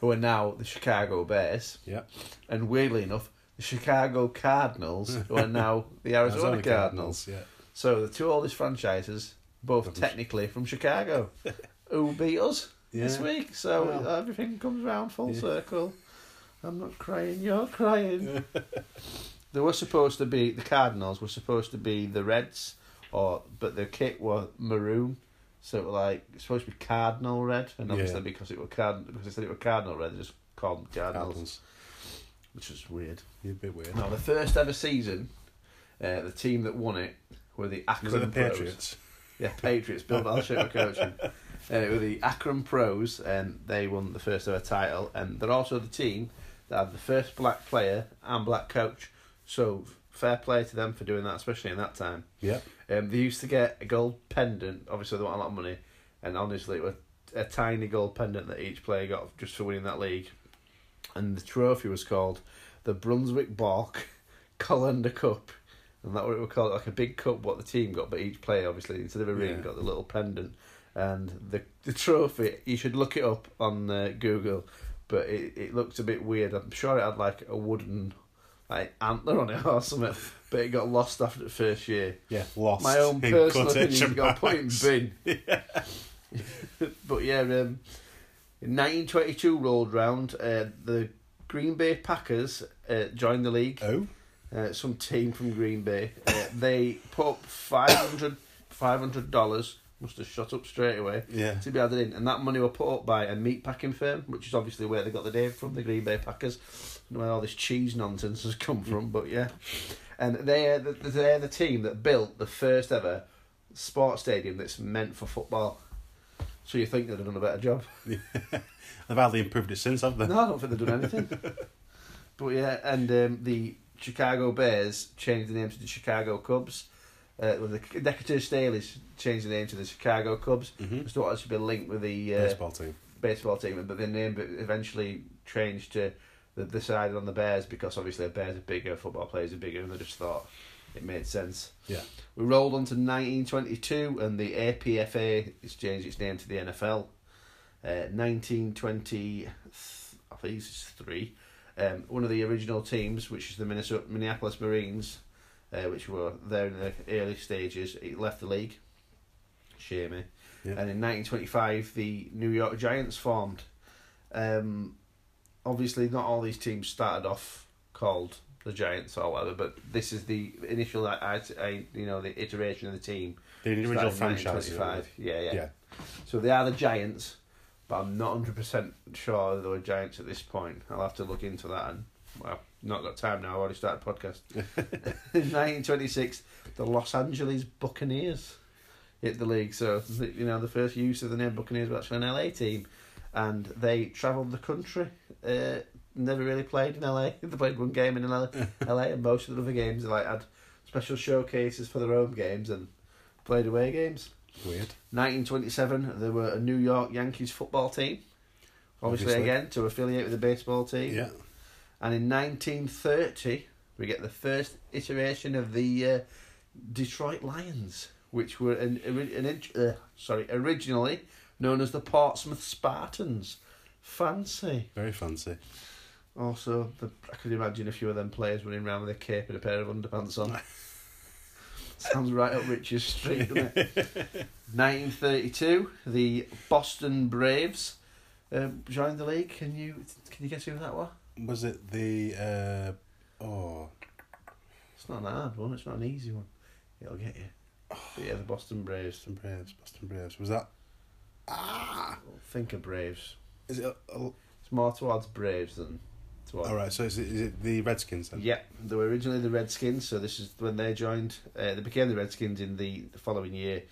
who are now the Chicago Bears Yeah. and weirdly enough, the Chicago Cardinals, who are now the Arizona, Cardinals. Yeah. So the two oldest franchises, both technically from Chicago, who beat us this week. So Wow. everything comes round full Yeah. circle. I'm not crying, you're crying. they were supposed to be the Cardinals were supposed to be the Reds, or but the kit were maroon. So it were like it's supposed to be cardinal red, and obviously Yeah. because it were card because they said it were cardinal red, they just called them cardinals, Cardinals. which is weird. You're a bit weird. Now, the first ever season, uh, the team that won it were the Was Akron the. Patriots? Yeah, Patriots. Bill Belichick were coaching. Uh, it were the Akron Pros, and they won the first ever title. And they're also the team that had the first black player and black coach. So fair play to them for doing that, especially in that time. Yeah. Um, they used to get a gold pendant. Obviously, they want a lot of money, and honestly, it was a tiny gold pendant that each player got just for winning that league. And the trophy was called the Brunswick Balke Collender Cup, and that what it was called, like a big cup. What the team got, but each player obviously instead of a ring Yeah. got the little pendant. And the the trophy, you should look it up on uh, Google, but it it looked a bit weird. I'm sure it had like a wooden like antler on it or something, but it got lost after the first year. Yeah. Lost. My own personal opinion, got put in bin. but yeah, um, in 1922 rolled round, uh, the Green Bay Packers uh, joined the league. Oh. Uh, some team from Green Bay. Uh, they put up 500 $500, must have shot up straight away, Yeah. to be added in. And that money were put up by a meat packing firm, which is obviously where they got the name from, the Green Bay Packers. I don't know where all this cheese nonsense has come from, but yeah. And they they're the team that built the first ever sports stadium that's meant for football. So you think they'd have done a better job? Yeah. They've hardly improved it since, have they? No, I don't think they've done anything. but yeah, and um, the Chicago Bears changed the name to the Chicago Cubs. Uh, well, the Decatur Staleys changed the name to the Chicago Cubs. Mm-hmm. Just thought it should be linked with the uh, Baseball team. baseball team, but the name eventually changed to the decided on the Bears because obviously the Bears are bigger, football players are bigger, and they just thought it made sense. Yeah. We rolled on to 1922, and the APFA has changed its name to the NFL. Uh, 1920, I think it's three. Um, one of the original teams, which is the Minnesota Minneapolis Marines, uh, which were there in the early stages, it left the league. Shame me. Yeah. And in 1925, the New York Giants formed. Um, obviously, not all these teams started off called the Giants or whatever, but this is the initial, I, I, you know, the iteration of the team. The original franchise. 1925. Yeah, yeah, Yeah. So they are the Giants, but I'm not hundred percent sure they were Giants at this point. I'll have to look into that and Well, not got time now. I've already started podcast. In 1926, the Los Angeles Buccaneers hit the league. So, you know, the first use of the name Buccaneers was actually an LA team. And they travelled the country. Uh, never really played in LA. They played one game in LA, LA and most of the other games like had special showcases for their home games and played away games. Weird. 1927, there were a New York Yankees football team. Obviously, Obviously. again, to affiliate with the baseball team. Yeah. And in 1930, we get the first iteration of the uh, Detroit Lions, which were an, an, int- uh, sorry originally known as the Portsmouth Spartans. Fancy. Very fancy. Also, the, I could imagine a few of them players running around with a cape and a pair of underpants on. Sounds right up Rich's street, doesn't it? 1932, the Boston Braves um, joined the league. Can you can you guess who that was? Was it the uh oh It's not an hard one. It's not an easy one. It'll get you. But yeah, the Boston Braves. Boston Braves, Boston Braves. Was that Ah Think of Braves. is it oh, It's more towards Braves than towards. alright, so is it, is it the Redskins then? Yeah, they were originally the Redskins, so this is when they joined. Uh, they became the Redskins in the, the following year.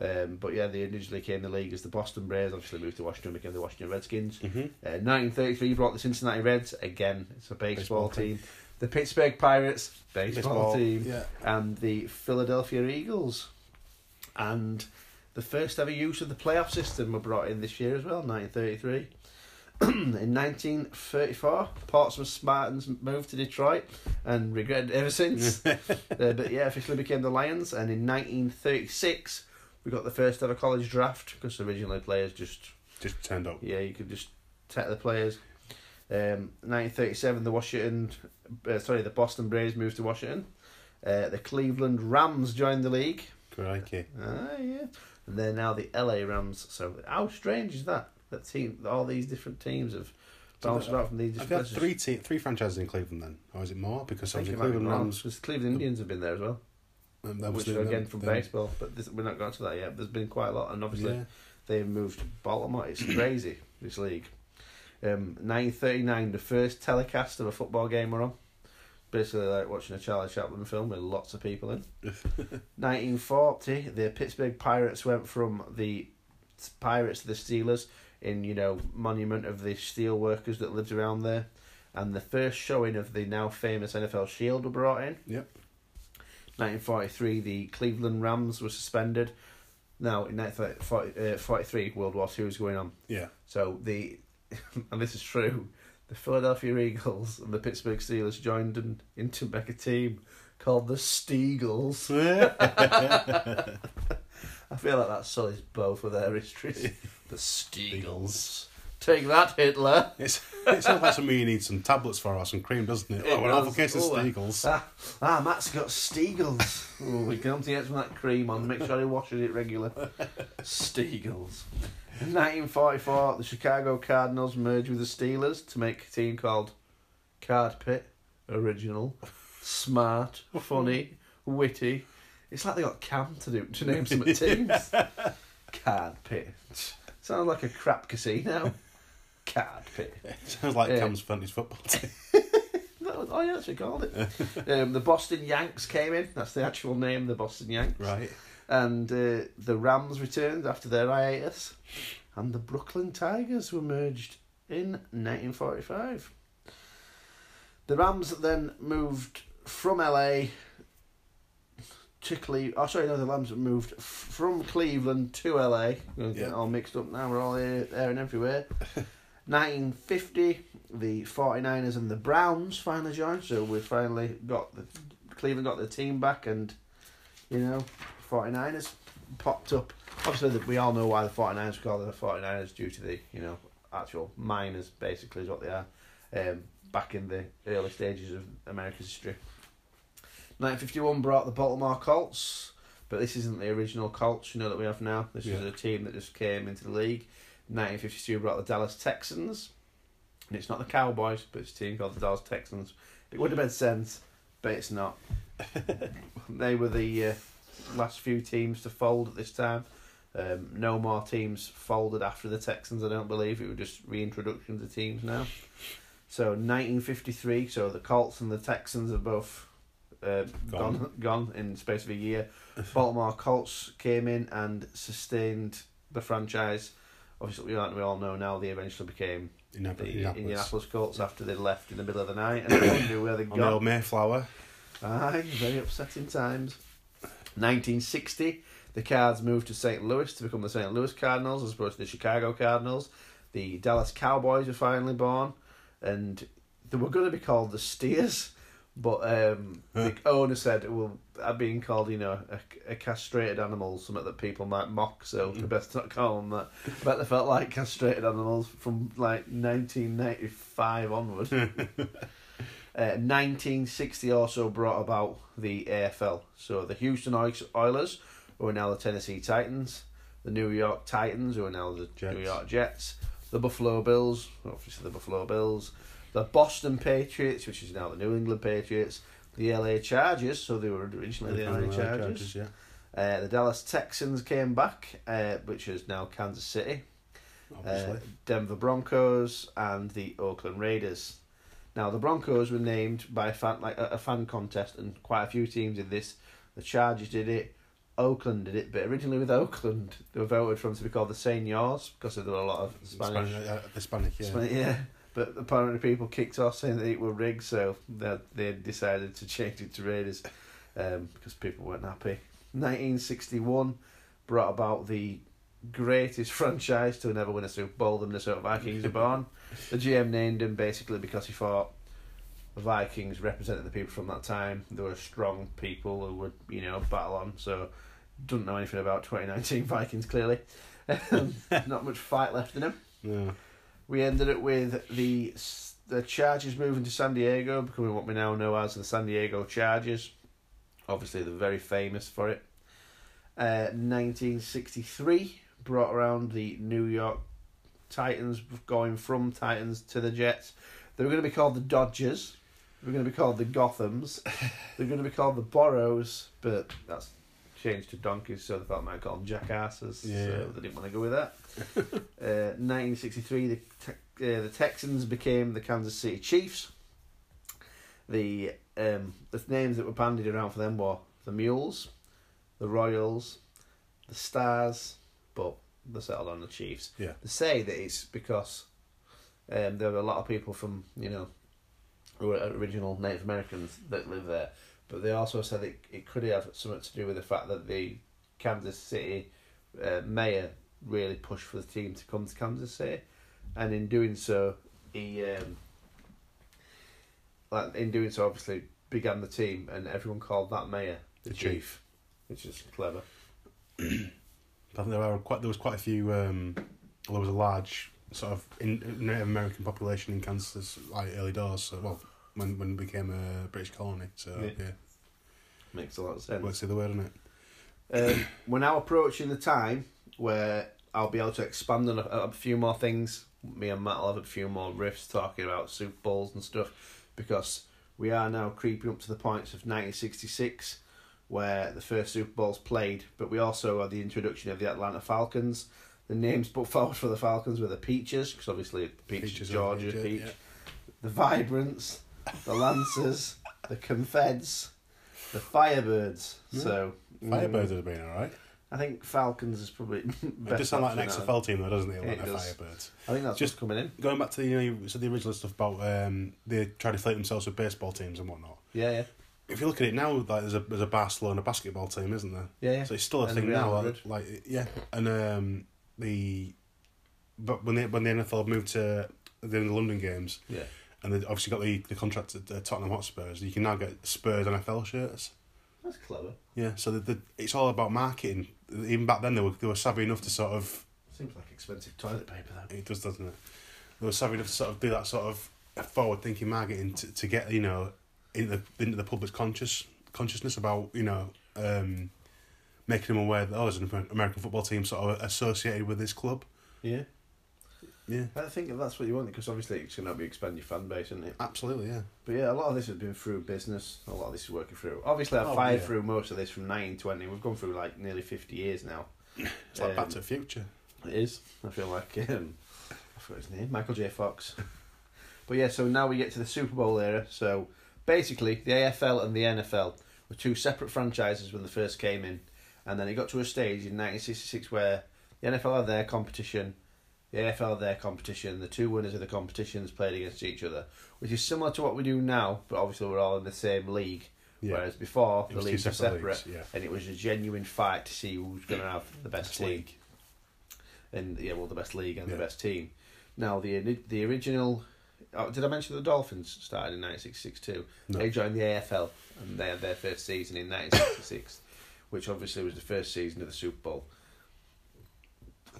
Um, but yeah, they originally came in the league as the Boston Braves. Obviously, moved to Washington, became the Washington Redskins. Mm-hmm. Uh, 1933 brought the Cincinnati Reds. Again, it's a baseball, Baseball team. The Pittsburgh Pirates, baseball, team. Yeah. and the Philadelphia Eagles. And the first ever use of the playoff system were brought in this year as well, 1933. In 1934, Portsmouth Spartans moved to Detroit and regretted it ever since. uh, but yeah, officially became the Lions. And in 1936, we got the first ever college draft because originally players just Just turned up. yeah, you could just take the players. Um, 1937, the Washington, uh, sorry, the Boston Braves moved to Washington. Uh, the Cleveland Rams joined the league. Crikey. Ah, yeah. And they're now the LA Rams. So how strange is that? That team, all these different teams have bounced So, about from these I've different got three te- three franchises in Cleveland then, or is it more? Because I think obviously it might be Cleveland Rams. because Cleveland Indians have been there as well, um, that was which the- again from the- baseball. But this, we're not got to that yet. There's been quite a lot, and obviously Yeah. they've moved to Baltimore. It's crazy this league. Um, 1939, the first telecast of a football game we're on. Basically, like watching a Charlie Chaplin film with lots of people in. 1940, the Pittsburgh Pirates went from the Pirates to the Steelers in you know monument of the steel workers that lived around there, and the first showing of the now famous NFL Shield were brought in. Yep. 1943, the Cleveland Rams were suspended. Now, in 1943, uh, World War Two was going on. Yeah. So the, and this is true, the Philadelphia Eagles and the Pittsburgh Steelers joined in, in to make a team called the Steagles. I feel like that sullies both of their histories. the Steagles. Take that, Hitler. It's, it sounds like something you need some tablets for or some cream, doesn't it? It oh, well, does. in case of Oh, uh, Steagles. Ah, ah, Matt's got Steagles. oh, we come to get some of that cream on. Make sure he washes it regular. Steagles. In 1944, the Chicago Cardinals merged with the Steelers to make a team called Card-Pitt. Original, smart, funny, witty. It's like they got Cam to do to name some teams. Card Pit. Sounds like a crap casino. Card Pit. Sounds like Yeah. Cam's fantasy football team. That oh, that's what called it. um, the Boston Yanks came in. That's the actual name, the Boston Yanks. right. And uh, the Rams returned after their hiatus. And the Brooklyn Tigers were merged in 1945. The Rams then moved from LA to Cleveland. Oh, sorry, no, the Rams have moved f- from Cleveland to LA. Yeah. all mixed up now. We're all here, there and everywhere. 1950, the 49ers and the Browns finally joined. So we finally got the Cleveland got the team back, and you know, 49ers popped up. Obviously, that we all know why the 49ers are called the 49ers due to the you know actual miners, basically, is what they are. Um, back in the early stages of America's history. 1951 brought the Baltimore Colts, but this isn't the original Colts, you know, that we have now. This is a team that just came into the league. 1952 brought the Dallas Texans, and it's not the Cowboys, but it's a team called the Dallas Texans. It would have made sense, but it's not. they were the uh, last few teams to fold at this time. Um, no more teams folded after the Texans, I don't believe. It was just reintroductions of teams now. So 1953. So the Colts and the Texans are both uh, gone. Gone. gone in the space of a year. Baltimore Colts came in and sustained the franchise. Obviously, we all- we all know now they eventually became the Indianapolis. Indianapolis Colts after they left in the middle of the night and no one knew where they On the old got. Mayflower. Aye, very upsetting times. 1960, the Cards moved to St. Louis to become the St. Louis Cardinals as opposed to the Chicago Cardinals. The Dallas Cowboys were finally born, and they were going to be called the Steers, but um, the owner said, "Well, are being called, you know, a, a castrated animal, something that people might mock, so we best not call them that." But they felt like castrated animals from like 1995 onward. Uh, 1960 also brought about the AFL. So the Houston Oil- Oilers, who are now the Tennessee Titans, the New York Titans, who are now the Jets. New York Jets, the Buffalo Bills, obviously the Buffalo Bills, the Boston Patriots, which is now the New England Patriots, the LA Chargers, so they were originally the LA Chargers. yeah. Uh, the Dallas Texans came back, uh, which is now Kansas City Obviously. uh, Denver Broncos and the Oakland Raiders. Now the Broncos were named by a fan like a, a fan contest, and quite a few teams did this. The Chargers did it, Oakland did it, but originally with Oakland they were voted from to be called the Seniors because there were a lot of Spanish. Spanish, uh, Hispanic, yeah. Spanish- yeah. But apparently people kicked off saying that it were rigged, so they they decided to change it to Raiders um, because people weren't happy. 1961 brought about the greatest franchise to never win a Super Bowl. The Minnesota Vikings are born. The GM named him basically because he thought the Vikings represented the people from that time. They were strong people who would, you know, battle on. So, don't know anything about 2019 Vikings clearly. Um, Not much fight left in them. No. We ended it with the the Chargers moving to San Diego, becoming what we now know as the San Diego Chargers. Obviously, they're very famous for it. Uh, 1963 brought around the New York Titans, going from Titans to the Jets. They were going to be called the Dodgers. They were going to be called the Gothams. They're going to be called the Boroughs, but that's changed to donkeys, so they thought they might call them jackasses. Yeah. So they didn't want to go with that. uh, 1963, the te- uh, the Texans became the Kansas City Chiefs. The um, the names that were bandied around for them were the Mules, the Royals, the Stars, but they settled on the Chiefs. Yeah. They say that it's because um, there were a lot of people from you know who were original Native Americans that live there, but they also said it it could have something to do with the fact that the Kansas City uh, mayor really pushed for the team to come to Kansas City, and in doing so, he um, like in doing so obviously began the team, and everyone called that mayor the, The chief, chief. which is clever. I think there were quite there was quite a few. Um, well, there was a large sort of in, Native American population in Kansas, like early doors. So, well, when when it became a British colony. So Yeah. yeah, Makes a lot of sense. let's see the word on it. Um, we're now approaching the time where I'll be able to expand on a, a few more things. Me and Matt will have a few more riffs talking about Super Bowls and stuff because we are now creeping up to the points of 1966 where the first Super Bowl's played, but we also had the introduction of the Atlanta Falcons. The names put forward for the Falcons were the Peaches, because obviously Peach Peaches is are Georgia Georgia, Peach, yeah. the Vibrants, the Lancers, the Confeds, the Firebirds. Yeah. So mm, Firebirds would have been alright. I think Falcons is probably It does sound like an XFL team though, doesn't it? It Like the does. Firebirds. I think that's Just- coming in. Going back to the, you know, you said the original stuff about um, they try to flate themselves with baseball teams and whatnot. Yeah, yeah, If you look at it now, like there's a there's a Barcelona basketball team, isn't there? yeah, yeah. So it's still a And thing now. Madrid. Like yeah, and um, the but when they when the NFL moved to the London games, yeah. And they obviously got the the contract at uh, Tottenham Hotspurs, you can now get Spurs NFL shirts. That's clever. Yeah, so the, the it's all about marketing. Even back then, they were they were savvy enough to sort of Seems like expensive toilet paper though. it does, doesn't it? They were savvy enough to sort of do that sort of forward thinking marketing to, to get you know into the into the public's conscious consciousness about you know um, making them aware that oh, there's an American football team sort of associated with this club. Yeah, Yeah, I think that's what you want because obviously it's going to be expand your fan base, isn't it? absolutely. Yeah, But yeah, a lot of this has been through business. A lot of this is working through. Obviously, I've Oh, fired yeah. through most of this from 1920. We've gone through like nearly 50 years now. it's like Back Um, to the Future. It is. I feel like um, I forgot his name, Michael J. Fox. But yeah, so now we get to the Super Bowl era. So basically, the AFL and the NFL were two separate franchises when they first came in, and then it got to a stage in 1966 where the NFL had their competition, the AFL their competition. The two winners of the competitions played against each other, which is similar to what we do now, but obviously we're all in the same league. Yeah. Whereas before It the leagues were separate leagues, yeah. and it was a genuine fight to see who's going to have the best Best team league. and yeah, well, the best league and Yeah. the best team. Now the the original, oh, did I mention the Dolphins started in nineteen sixty six too? No. They joined the AFL and they had their first season in nineteen sixty six, which obviously was the first season of the Super Bowl.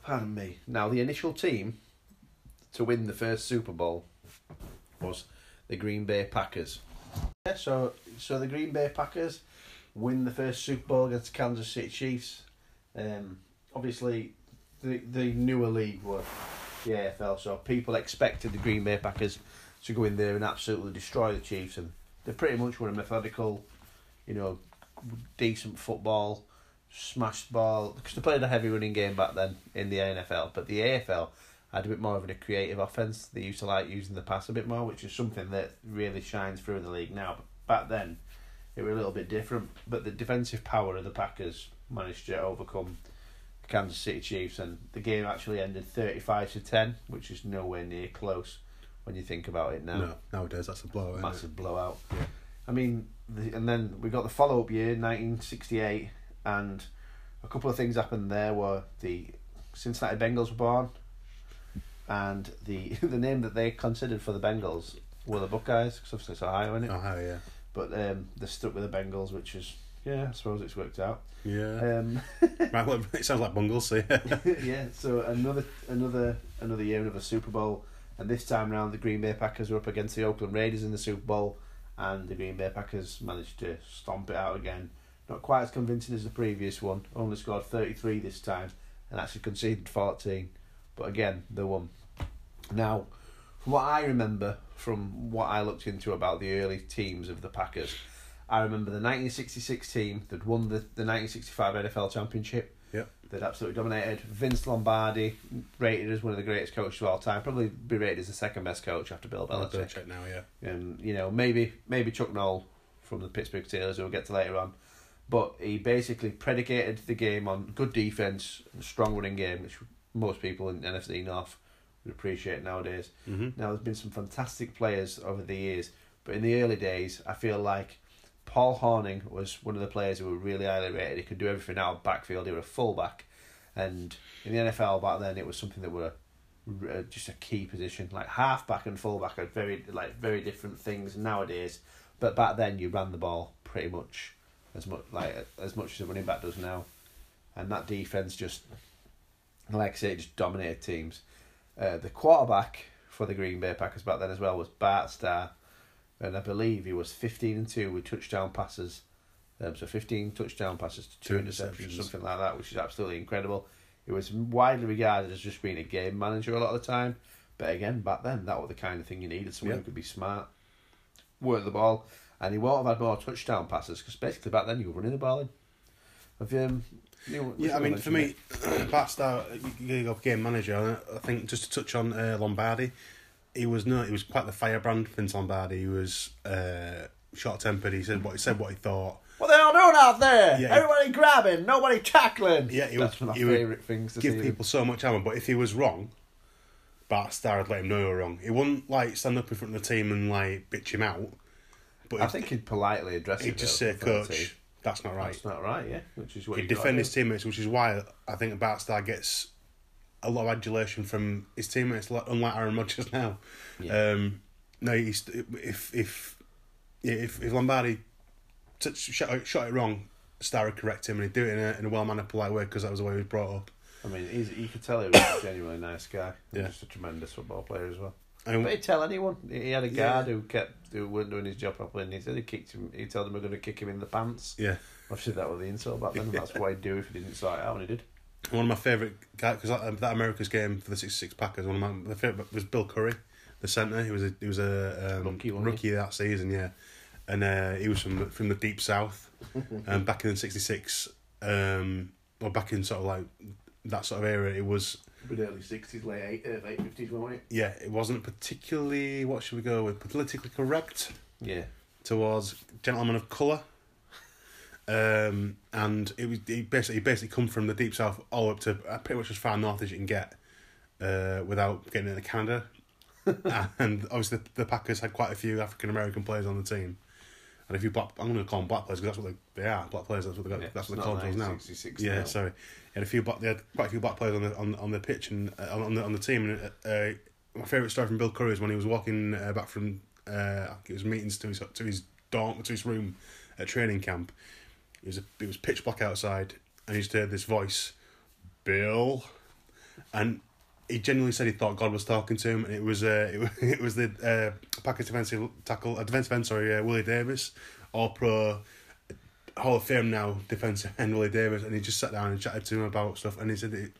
Pardon me. Now the initial team to win the first Super Bowl was the Green Bay Packers. Yeah, so so the Green Bay Packers win the first Super Bowl against Kansas City Chiefs. Um, obviously, the the newer league were the AFL, so people expected the Green Bay Packers to go in there and absolutely destroy the Chiefs, and they pretty much were a methodical, you know, decent football, smashed ball because they played a heavy running game back then in the NFL, but the AFL had a bit more of a creative offense. They used to like using the pass a bit more, which is something that really shines through in the league now. But back then, it was a little bit different. But the defensive power of the Packers managed to overcome the Kansas City Chiefs, and the game actually ended thirty-five to ten, which is nowhere near close when you think about it now No, nowadays that's a blow. isn't it? massive blowout. Yeah. I mean, the, and then we got the follow up year, nineteen sixty eight, and a couple of things happened there. Were the Cincinnati Bengals were born, and the the name that they considered for the Bengals were the Buckeyes, because obviously it's Ohio, is it? Oh, yeah. But um, they stuck with the Bengals, which is yeah, I suppose it's worked out. Yeah. Um, right, well, it sounds like Bungles, so yeah. yeah, so another another another year of a Super Bowl, and this time around the Green Bay Packers were up against the Oakland Raiders in the Super Bowl, and the Green Bay Packers managed to stomp it out again. Not quite as convincing as the previous one. Only scored thirty three this time, and actually conceded fourteen. But again, they won. Now, from what I remember, from what I looked into about the early teams of the Packers, I remember the 1966 team that won the, the 1965 NFL Championship. Yep. That absolutely dominated. Vince Lombardi, rated as one of the greatest coaches of all time, probably be rated as the second best coach after Bill I'll Belichick. now, yeah. And you know, maybe maybe Chuck Noll from the Pittsburgh Steelers, who we'll get to later on. But he basically predicated the game on good defense, and strong running game, which most people in NFC North would appreciate nowadays. hmm Now, there's been some fantastic players over the years, but in the early days, I feel like Paul Hornung was one of the players who were really highly rated. He could do everything out of backfield. He was a fullback, and in the NFL back then, it was something that were uh, just a key position. Like halfback and fullback are very like very different things nowadays. But back then, you ran the ball pretty much as much like as much as a running back does now, and that defense just, like I say, just dominated teams. Uh, the quarterback for the Green Bay Packers back then as well was Bart Starr, and I believe he was fifteen and two with touchdown passes. Um, so fifteen touchdown passes to two Two interceptions, interceptions. something like that, which is absolutely incredible. He was widely regarded as just being a game manager a lot of the time, but again, back then that was the kind of thing you needed. Someone Yeah. who could be smart, work the ball, and he won't have had more touchdown passes because basically back then you were running the ball in. Have you? Um, you Yeah, I mean, for me, you go game manager. I think just to touch on uh, Lombardi, he was no, he was quite the firebrand. Vince Lombardi, he was uh, short tempered. He said what he said, what he thought. What they all doing out there? Yeah, he- Everybody grabbing, nobody tackling. Yeah, he that's would- one of my favourite things to Give people so much ammo, but if he was wrong, Bart Starr would let him know he was wrong. He wouldn't like stand up in front of the team and like bitch him out. But I think he'd politely address it. he'd just say, in front of the "Coach, that's not right." That's not right, yeah. Which is what He'd defend his teammates, which is why I think Bart Starr gets a lot of adulation from his teammates, unlike Aaron Rodgers now. Yeah. Um, no, he's if if yeah, if if Lombardi t- shot, it- shot it wrong, Starr would correct him, and he'd do it in a, in a well mannered, polite way because that was the way he was brought up. I mean, he's, you could tell he was a genuinely nice guy. and Yeah. Just a tremendous football player as well. And But he'd tell anyone. He had a Yeah. guard who kept who weren't doing his job properly, and he said he kicked him. He told him we're going to kick him in the pants. yeah, Obviously, that was the insult back then. That's what he'd do if he didn't sort it out, and he did. one of my favourite guys because that, that America's game for the '66 Packers, one of my, my favourite was Bill Curry, the centre. He was a he was a um, Rookie, that season, yeah, and uh, he was from the, from the deep south, and back in '66, um, or back in sort of like that sort of era, it was But early sixties, late eight, uh, late fifties, weren't it? Yeah, it wasn't particularly what should we go with politically correct Yeah. towards gentlemen of colour. Um, and it was he basically he basically come from the deep south all up to uh, pretty much as far north as you can get, uh, without getting into Canada. and obviously the, the Packers had quite a few African American players on the team. And if you black, I'm going to call them black players because that's what they, they are. Black players. That's what they got. Yeah, that's what they call themselves now. Yeah, now. sorry. They had a few black. They had quite a few black players on the on on the pitch and uh, on the on the team. And uh, my favourite story from Bill Curry is when he was walking uh, back from uh, I think it was meetings to his to his dorm to his room at training camp. It was a, it was pitch black outside, and he just heard this voice, Bill, and he genuinely said he thought God was talking to him, and it was uh, it, was, it was the uh, Packers defensive tackle, uh, defensive end, sorry, uh, Willie Davis, All Pro, Hall of Fame now defensive end Willie Davis, and he just sat down and chatted to him about stuff, and he said that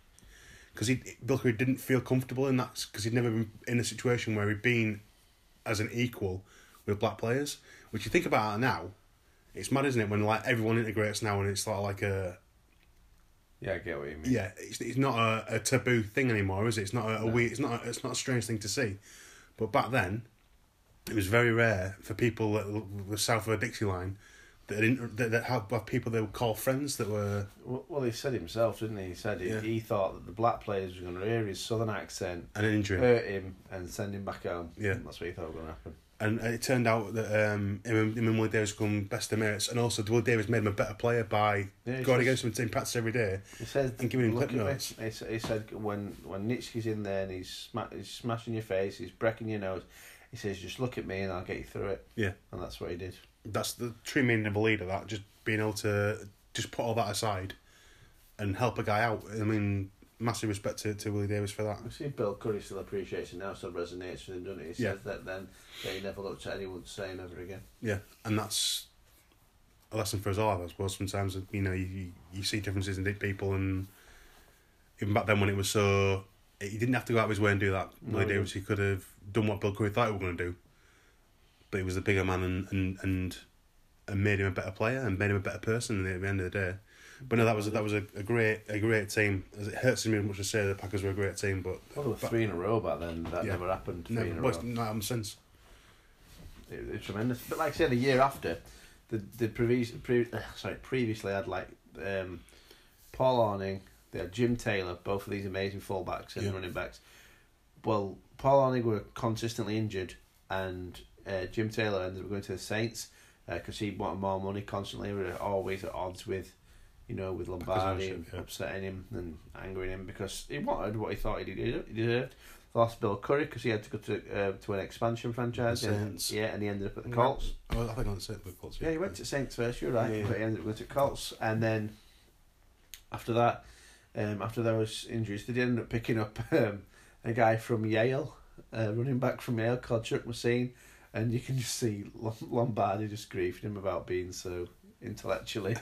because he Bill Curry didn't feel comfortable in that because he'd never been in a situation where he'd been as an equal with black players. Which you think about now, it's mad, isn't it? When like everyone integrates now, and it's sort of like a Yeah, I get what you mean. yeah, it's, it's not a, a taboo thing anymore, is it? It's not a, a No. weird, it's not a, it's not a strange thing to see. But back then, it was very rare for people that were south of a Dixie line that didn't that, that had have people they would call friends that were Well, well, he said himself, didn't he? He said he, Yeah. he thought that the black players were going to hear his southern accent, an injury. hurt him, and send him back home. Yeah. That's what he thought was going to happen. And it turned out that um, him, and- him and Willie Davis become best of mates, and also Willie Davis made him a better player by Yeah, going against him in practice every day. He said, And giving him "Look clip at me." notes. He, he said, when when Nitschke's in there and he's, sma- he's smashing your face, he's breaking your nose, he says, just look at me and I'll get you through it. Yeah. And that's what he did. That's the true meaning of a leader. That just being able to just put all that aside and help a guy out. I mean, massive respect to, to Willie Davis for that. I see Bill Curry still appreciates it now, still resonates with him, doesn't he? He Yeah. says that then he never looked at anyone saying ever again. Yeah, and that's a lesson for us all, I suppose. Sometimes you know you you, you see differences in people, and even back then when it was so, he didn't have to go out of his way and do that. No, Willie Davis, he could have done what Bill Curry thought he was going to do, but he was the bigger man and and and and made him a better player and made him a better person at the end of the day. But no, that was that was a, a great a great team. As it hurts me much to say the Packers were a great team, but Well, three in a row back then. That Yeah. never happened. Three no, in a it's row. not happened since. It, it was tremendous. But like I said, the year after, the the previous pre, uh, sorry previously had like um, Paul Hornung, they had Jim Taylor, both of these amazing fullbacks and Yeah. running backs. Well, Paul Hornung were consistently injured, and uh, Jim Taylor ended up going to the Saints because he wanted more money constantly. We were always at odds with, you know, with Lombardi and yeah. upsetting him and angering him because he wanted what he thought he deserved. Lost Bill Curry because he had to go to uh, to an expansion franchise. And- yeah, and he ended up at the Colts. Oh, I think said the Colts. Yeah, he went to Saints first. You're right, Yeah. but he ended up going to Colts, and then after that, um, after those injuries, they did end up picking up um, a guy from Yale, uh, running back from Yale called Chuck Mercein, and you can just see Lombardi just griefing him about being so intellectually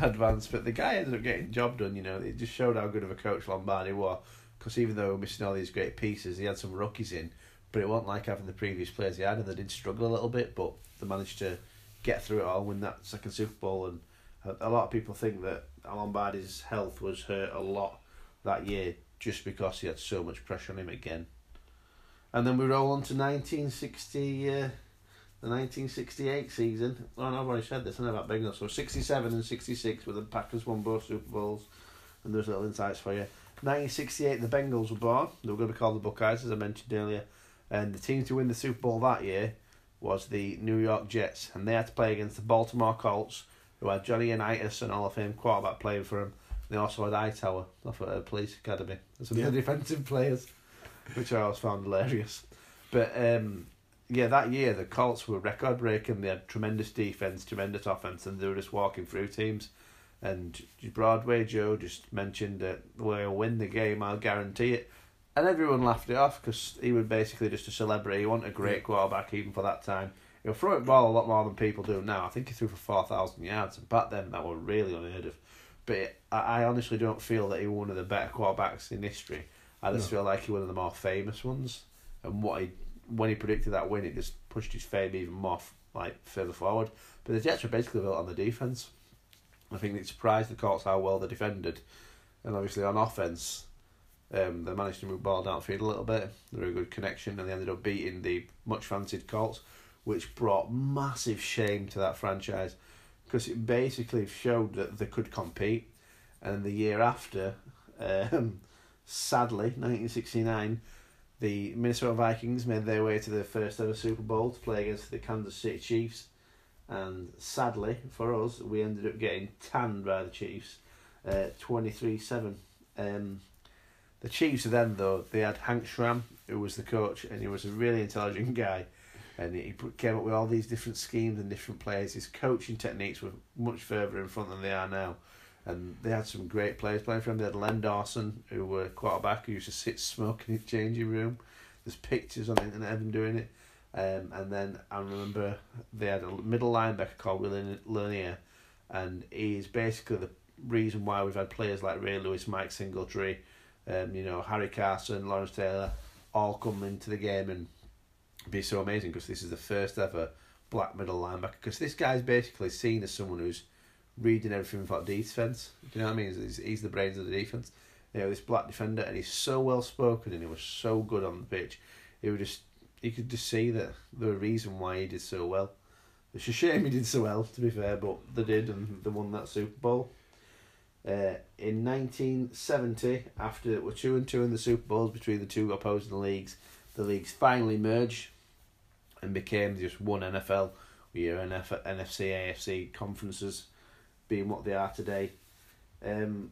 advanced. But the guy ended up getting job done. You know, it just showed how good of a coach Lombardi was. Because even though missing all these great pieces, he had some rookies in, but it wasn't like having the previous players he had, and they did struggle a little bit, but they managed to get through it all, win that second Super Bowl, and a, a lot of people think that Lombardi's health was hurt a lot that year just because he had so much pressure on him again. And then we roll on to 1960, uh, the 1968 season. Oh, no, I've already said this, I know about Bengals. So 67 and 66 where the Packers won both Super Bowls, and there's little insights for you. 1968, the Bengals were born. They were going to be called the Buckeyes, as I mentioned earlier. And the team to win the Super Bowl that year was the New York Jets, and they had to play against the Baltimore Colts, who had Johnny Unitas, an Hall of Fame quarterback, playing for them. They also had Hightower off at a police academy. Some Yeah. of the defensive players, which I always found hilarious. But um, yeah, that year the Colts were record breaking. They had tremendous defense, tremendous offense, and they were just walking through teams. And Broadway Joe just mentioned that we'll win the game, I'll guarantee it. And everyone laughed it off because he was basically just a celebrity. He wasn't a great quarterback even for that time. He'll throw it ball a lot more than people do now. I think he threw for 4,000 yards, and back then that was really unheard of. But it, I, I honestly don't feel that he was one of the better quarterbacks in history. I just No. feel like he was one of the more famous ones. And what he when he predicted that win, it just pushed his fame even more like further forward. But the Jets were basically built on the defense. I think it surprised the Colts how well they defended, and obviously on offense, Um, they managed to move ball downfield a little bit. They were a good connection, and they ended up beating the much fancied Colts, which brought massive shame to that franchise because it basically showed that they could compete. And the year after, um, sadly, 1969, the Minnesota Vikings made their way to their first ever Super Bowl to play against the Kansas City Chiefs. And sadly for us, we ended up getting tanned by the Chiefs, uh, 23 7. Um, the Chiefs then, though, they had Hank Stram, who was the coach, and he was a really intelligent guy. And he came up with all these different schemes and different plays. His coaching techniques were much further in front than they are now. And they had some great players playing for them. They had Len Dawson, who were quarterback, who used to sit smoking in changing room. There's pictures on the internet of him doing it. Um, and then I remember they had a middle linebacker called Willie Lanier, and he's basically the reason why we've had players like Ray Lewis, Mike Singletary, um, you know, Harry Carson, Lawrence Taylor, all come into the game and be so amazing because this is the first ever black middle linebacker. Because this guy's basically seen as someone who's reading everything about defense. Do you know what I mean? He's, he's the brains of the defense. You know, this black defender, and he's so well spoken and he was so good on the pitch. He would just you could just see that the reason why he did so well. It's a shame he did so well, to be fair, but they did, and they won that Super Bowl. Uh, in 1970, after it were two and two in the Super Bowls between the two opposing leagues, the leagues finally merged and became just one NFL. We are NF- NFC, AFC conferences being what they are today. Um,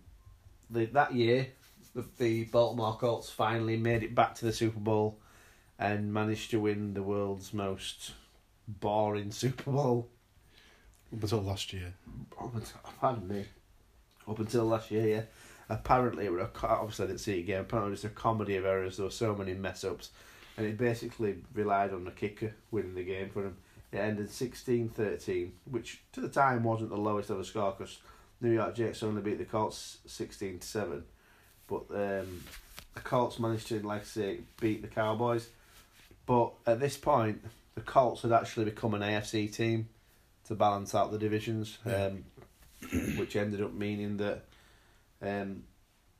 the, that year, the, the Baltimore Colts finally made it back to the Super Bowl and managed to win the world's most boring Super Bowl. Up until last year. Up until, pardon me. Up until last year, yeah. Apparently, it was a, obviously I didn't see it again. Apparently, it was a comedy of errors. There were so many mess ups, and it basically relied on the kicker winning the game for him. It ended 16-13, which to the time wasn't the lowest ever score because New York Jets only beat the Colts sixteen to seven, but um, the Colts managed to, like I say, beat the Cowboys. But at this point, the Colts had actually become an AFC team to balance out the divisions, um, which ended up meaning that um,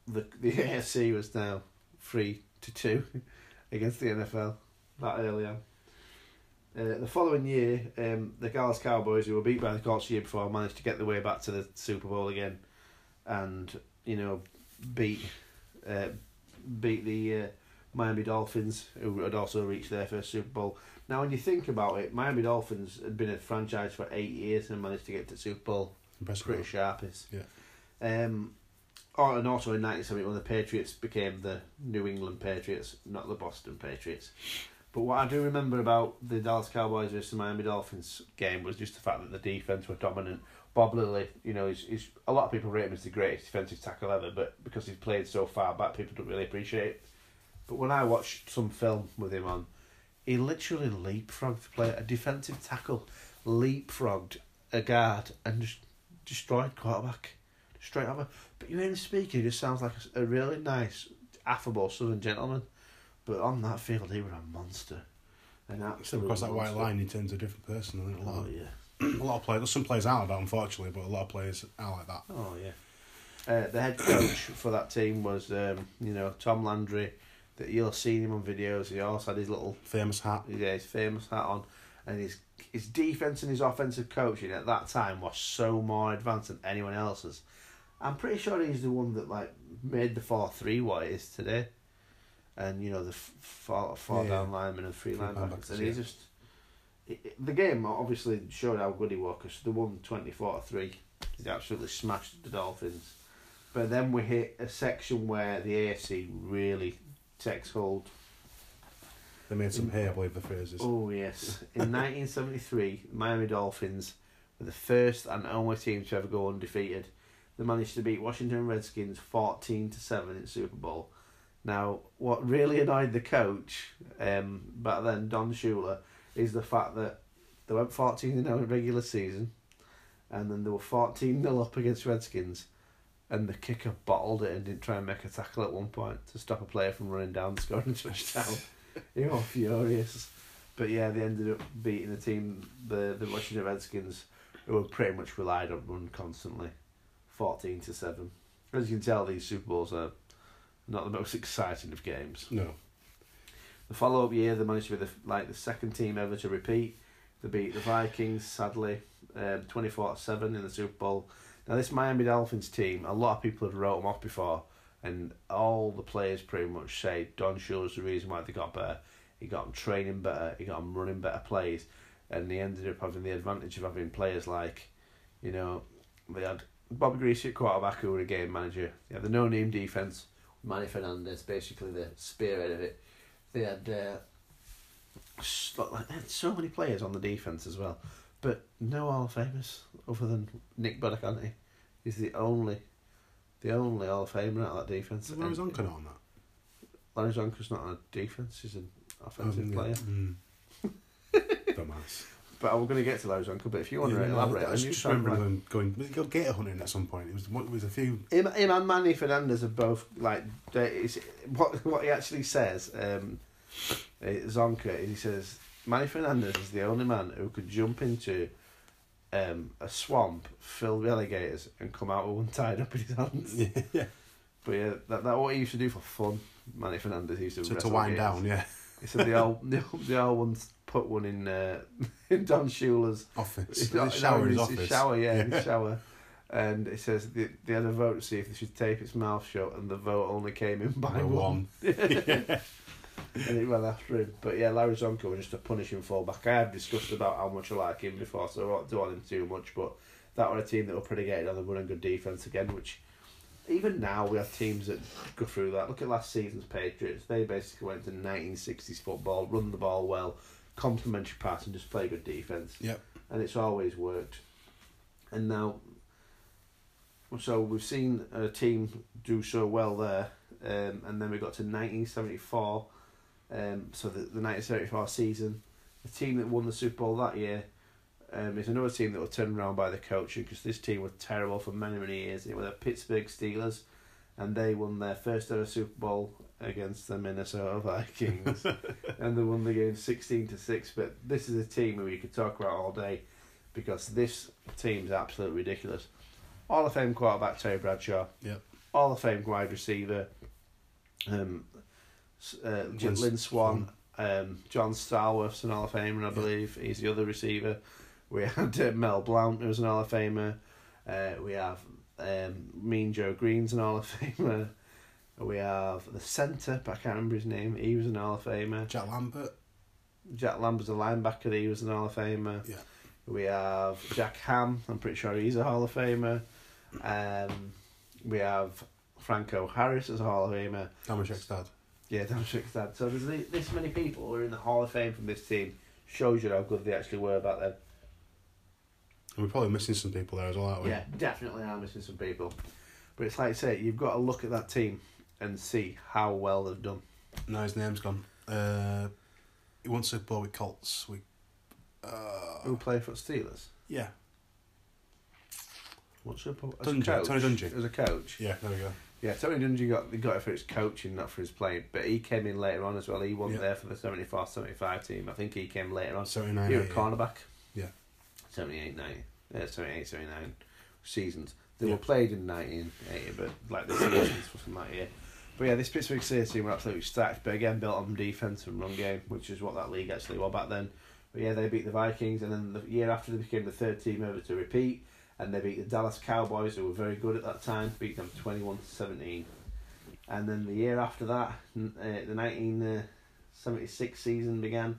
the the AFC was now three to two against the NFL that early on. Uh, the following year, um, the Dallas Cowboys, who were beat by the Colts the year before, managed to get their way back to the Super Bowl again, and you know, beat uh, beat the uh, Miami Dolphins, who had also reached their first Super Bowl. Now, when you think about it, Miami Dolphins had been a franchise for eight years and managed to get to Super Bowl. Impressive. Pretty sharpish. Yeah. Um, oh, and also in 1971, the Patriots became the New England Patriots, not the Boston Patriots. But what I do remember about the Dallas Cowboys versus Miami Dolphins game was just the fact that the defense were dominant. Bob Lilly, you know, he's, he's a lot of people rate him as the greatest defensive tackle ever, but because he's played so far back, people don't really appreciate it. But when I watched some film with him on, he literally leapfrogged the player. A defensive tackle leapfrogged a guard and just destroyed quarterback straight over. But you hear him speaking, he just sounds like a really nice, affable southern gentleman. But on that field, he was a monster. An So absolute across that white monster. line, he turns a different person. I think a lot, Oh of, yeah. a lot of players. There's some players out like that, unfortunately, but a lot of players are like that. Oh yeah. Uh, the head coach for that team was, um, you know, Tom Landry. That you'll have seen him on videos. He also had his little, Famous hat. yeah, his famous hat on, and his his defense and his offensive coaching at that time was so more advanced than anyone else's. I'm pretty sure he's the one that like made the four three what it is today, and you know the four four Yeah, down linemen and three Three linebackers, and he yeah. just it, it- the game obviously showed how good he was because they won 24 3. He absolutely smashed the Dolphins. But then we hit a section where the AFC really takes hold. They made some hay, I believe the phrase is. Oh, yes. In 1973, Miami Dolphins were the first and only team to ever go undefeated. They managed to beat Washington Redskins 14 to 7 in Super Bowl. Now, what really annoyed the coach um, back then, Don Shula, is the fact that they went 14 0 in regular season and then they were 14 0 up against Redskins and the kicker bottled it and didn't try and make a tackle at one point to stop a player from running down and scoring a touchdown. he was furious. But yeah, they ended up beating the team, the, the Washington Redskins, who were pretty much relied on run constantly, 14 to 7. As you can tell, these Super Bowls are not the most exciting of games. No. The follow up year, they managed to be the like the second team ever to repeat. They beat the Vikings, sadly, um, twenty four seven in the Super Bowl. Now this Miami Dolphins team, a lot of people had wrote them off before, and all the players pretty much say Don Shula's the reason why they got better. He got them training better. He got them running better plays, and they ended up having the advantage of having players like, you know, they had Bobby Griese at quarterback who were a game manager. They had the no name defense. Manny Fernandez, basically the spearhead of it. They had uh, like they had so many players on the defense as well, but no Hall of Famers other than Nick Buoniconti. He's the only, the only Hall of Famer out of that defense. Is Larry Csonka not on that? Larry Csonka's not on a defense; he's an offensive Um, yeah. player. Mm. Dumbass. But we're going to get to those, Csonka. But if you want to Yeah, no, elaborate, I on just you just sound remember them going. We go gator hunting at some point. It was it was a few. Him, him and Manny Fernandez are both like it's, what what he actually says. Um, uh, Csonka he says Manny Fernandez is the only man who could jump into um, a swamp filled with alligators and come out with one tied up in his hands. Yeah, yeah. But yeah, that that what he used to do for fun. Manny Fernandez used to To, to wind gators. down, yeah. He said the old the, the old ones put one in uh, in Don Shula's Office. His, shower, his his, office. shower, yeah, Yeah. his shower. And it says they, they had a vote to see if they should tape its mouth shut, and the vote only came in by one. one. and it went after him. But yeah, Larry Csonka was just a punishing fullback. I have discussed about how much I like him before, so I won't do on him too much. But that were a team that were predicated on the running good defence again, which even now we have teams that go through that. Look at last season's Patriots. They basically went to 1960s football, run the ball well, complementary pass, and just play good defence Yep. and it's always worked. And now, so we've seen a team do so well there, um, and then we got to 1974. Um, so the, the 1974 season, the team that won the Super Bowl that year um, is another team that was turned around by the coach because this team was terrible for many many years. It were the Pittsburgh Steelers, and they won their first ever Super Bowl against the Minnesota Vikings, and they won the game sixteen to six. But this is a team who you could talk about all day because this team's absolutely ridiculous. Hall of Fame quarterback Terry Bradshaw. Yep. Hall of Fame wide receiver. Um, uh, Lynn, Lynn Swann. Um, John Stallworth's an Hall of Famer, I believe. He's the other receiver. We had uh, Mel Blount, who's an Hall of Famer. Uh, we have um, Mean Joe Greene's an Hall of Famer. We have the centre, but I can't remember his name. He was an Hall of Famer. Jack Lambert. Jack Lambert's a linebacker. He was an Hall of Famer. Yeah. We have Jack Ham. I'm pretty sure he's a Hall of Famer. Um, we have Franco Harris as a Hall of Famer. Damashek's dad. Yeah, damn sure. So there's this many people who are in the Hall of Fame from this team. Shows you how good they actually were back then. And we're probably missing some people there as well, aren't we? Yeah, definitely are missing some people. But it's like I say, you've got to look at that team and see how well they've done. Now his name's gone. Uh, he won Super Bowl with Colts. We, uh, Who played for Steelers? yeah, What's your as Dungy, coach? Tony Dungy. As a coach. yeah, there we go. Yeah, Tony Dungy got, he got it for his coaching, not for his playing. But he came in later on as well. He wasn't Yeah. there for the 74 75 team. I think he came later on. 79. He was a yeah. cornerback. Yeah. 78, 90. Yeah, 78, 79 seasons. They Yeah. were played in 1980, but like the seasons from that year. But yeah, this Pittsburgh Steelers team were absolutely stacked, but again built on defence and run game, which is what that league actually was back then. But yeah, they beat the Vikings, and then the year after they became the third team ever to repeat, and they beat the Dallas Cowboys, who were very good at that time, beat them 21 to 17. And then the year after that, uh, the 1976 season began,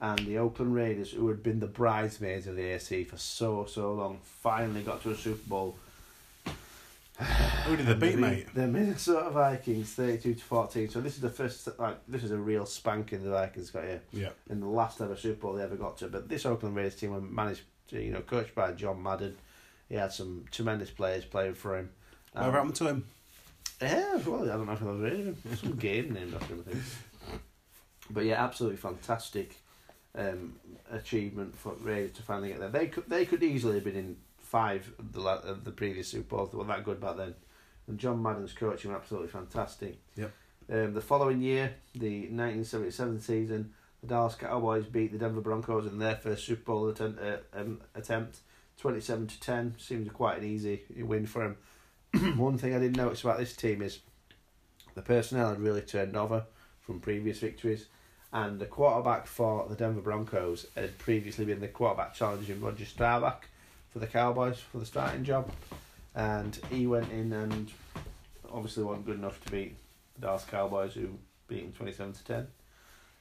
and the Oakland Raiders, who had been the bridesmaids of the AFC for so, so long, finally got to a Super Bowl. Who did they beat, The- mate? The Minnesota Vikings, thirty-two to fourteen. So this is the first, like, this is a real spanking the Vikings got here Yeah. in the last ever Super Bowl they ever got to. But this Oakland Raiders team were managed, to, you know, coached by John Madden. He had some tremendous players playing for him. Um, Whatever happened to him? yeah, well, I don't know if I've heard of him. Some game named after him, I think. But yeah, absolutely fantastic um, achievement for Raiders to finally get there. They could they could easily have been in five of the of the previous Super Bowls. They were that good back then. And John Madden's coaching was absolutely fantastic. Yep. Um, the following year, the 1977 season, the Dallas Cowboys beat the Denver Broncos in their first Super Bowl attempt. Uh, um, attempt, twenty-seven to ten. Seemed quite an easy win for them. One thing I didn't notice about this team is The personnel had really turned over from previous victories, and the quarterback for the Denver Broncos had previously been the quarterback challenging Roger Staubach for the Cowboys for the starting job, and he went in and obviously wasn't good enough to beat the Dallas Cowboys, who beat him twenty seven to ten.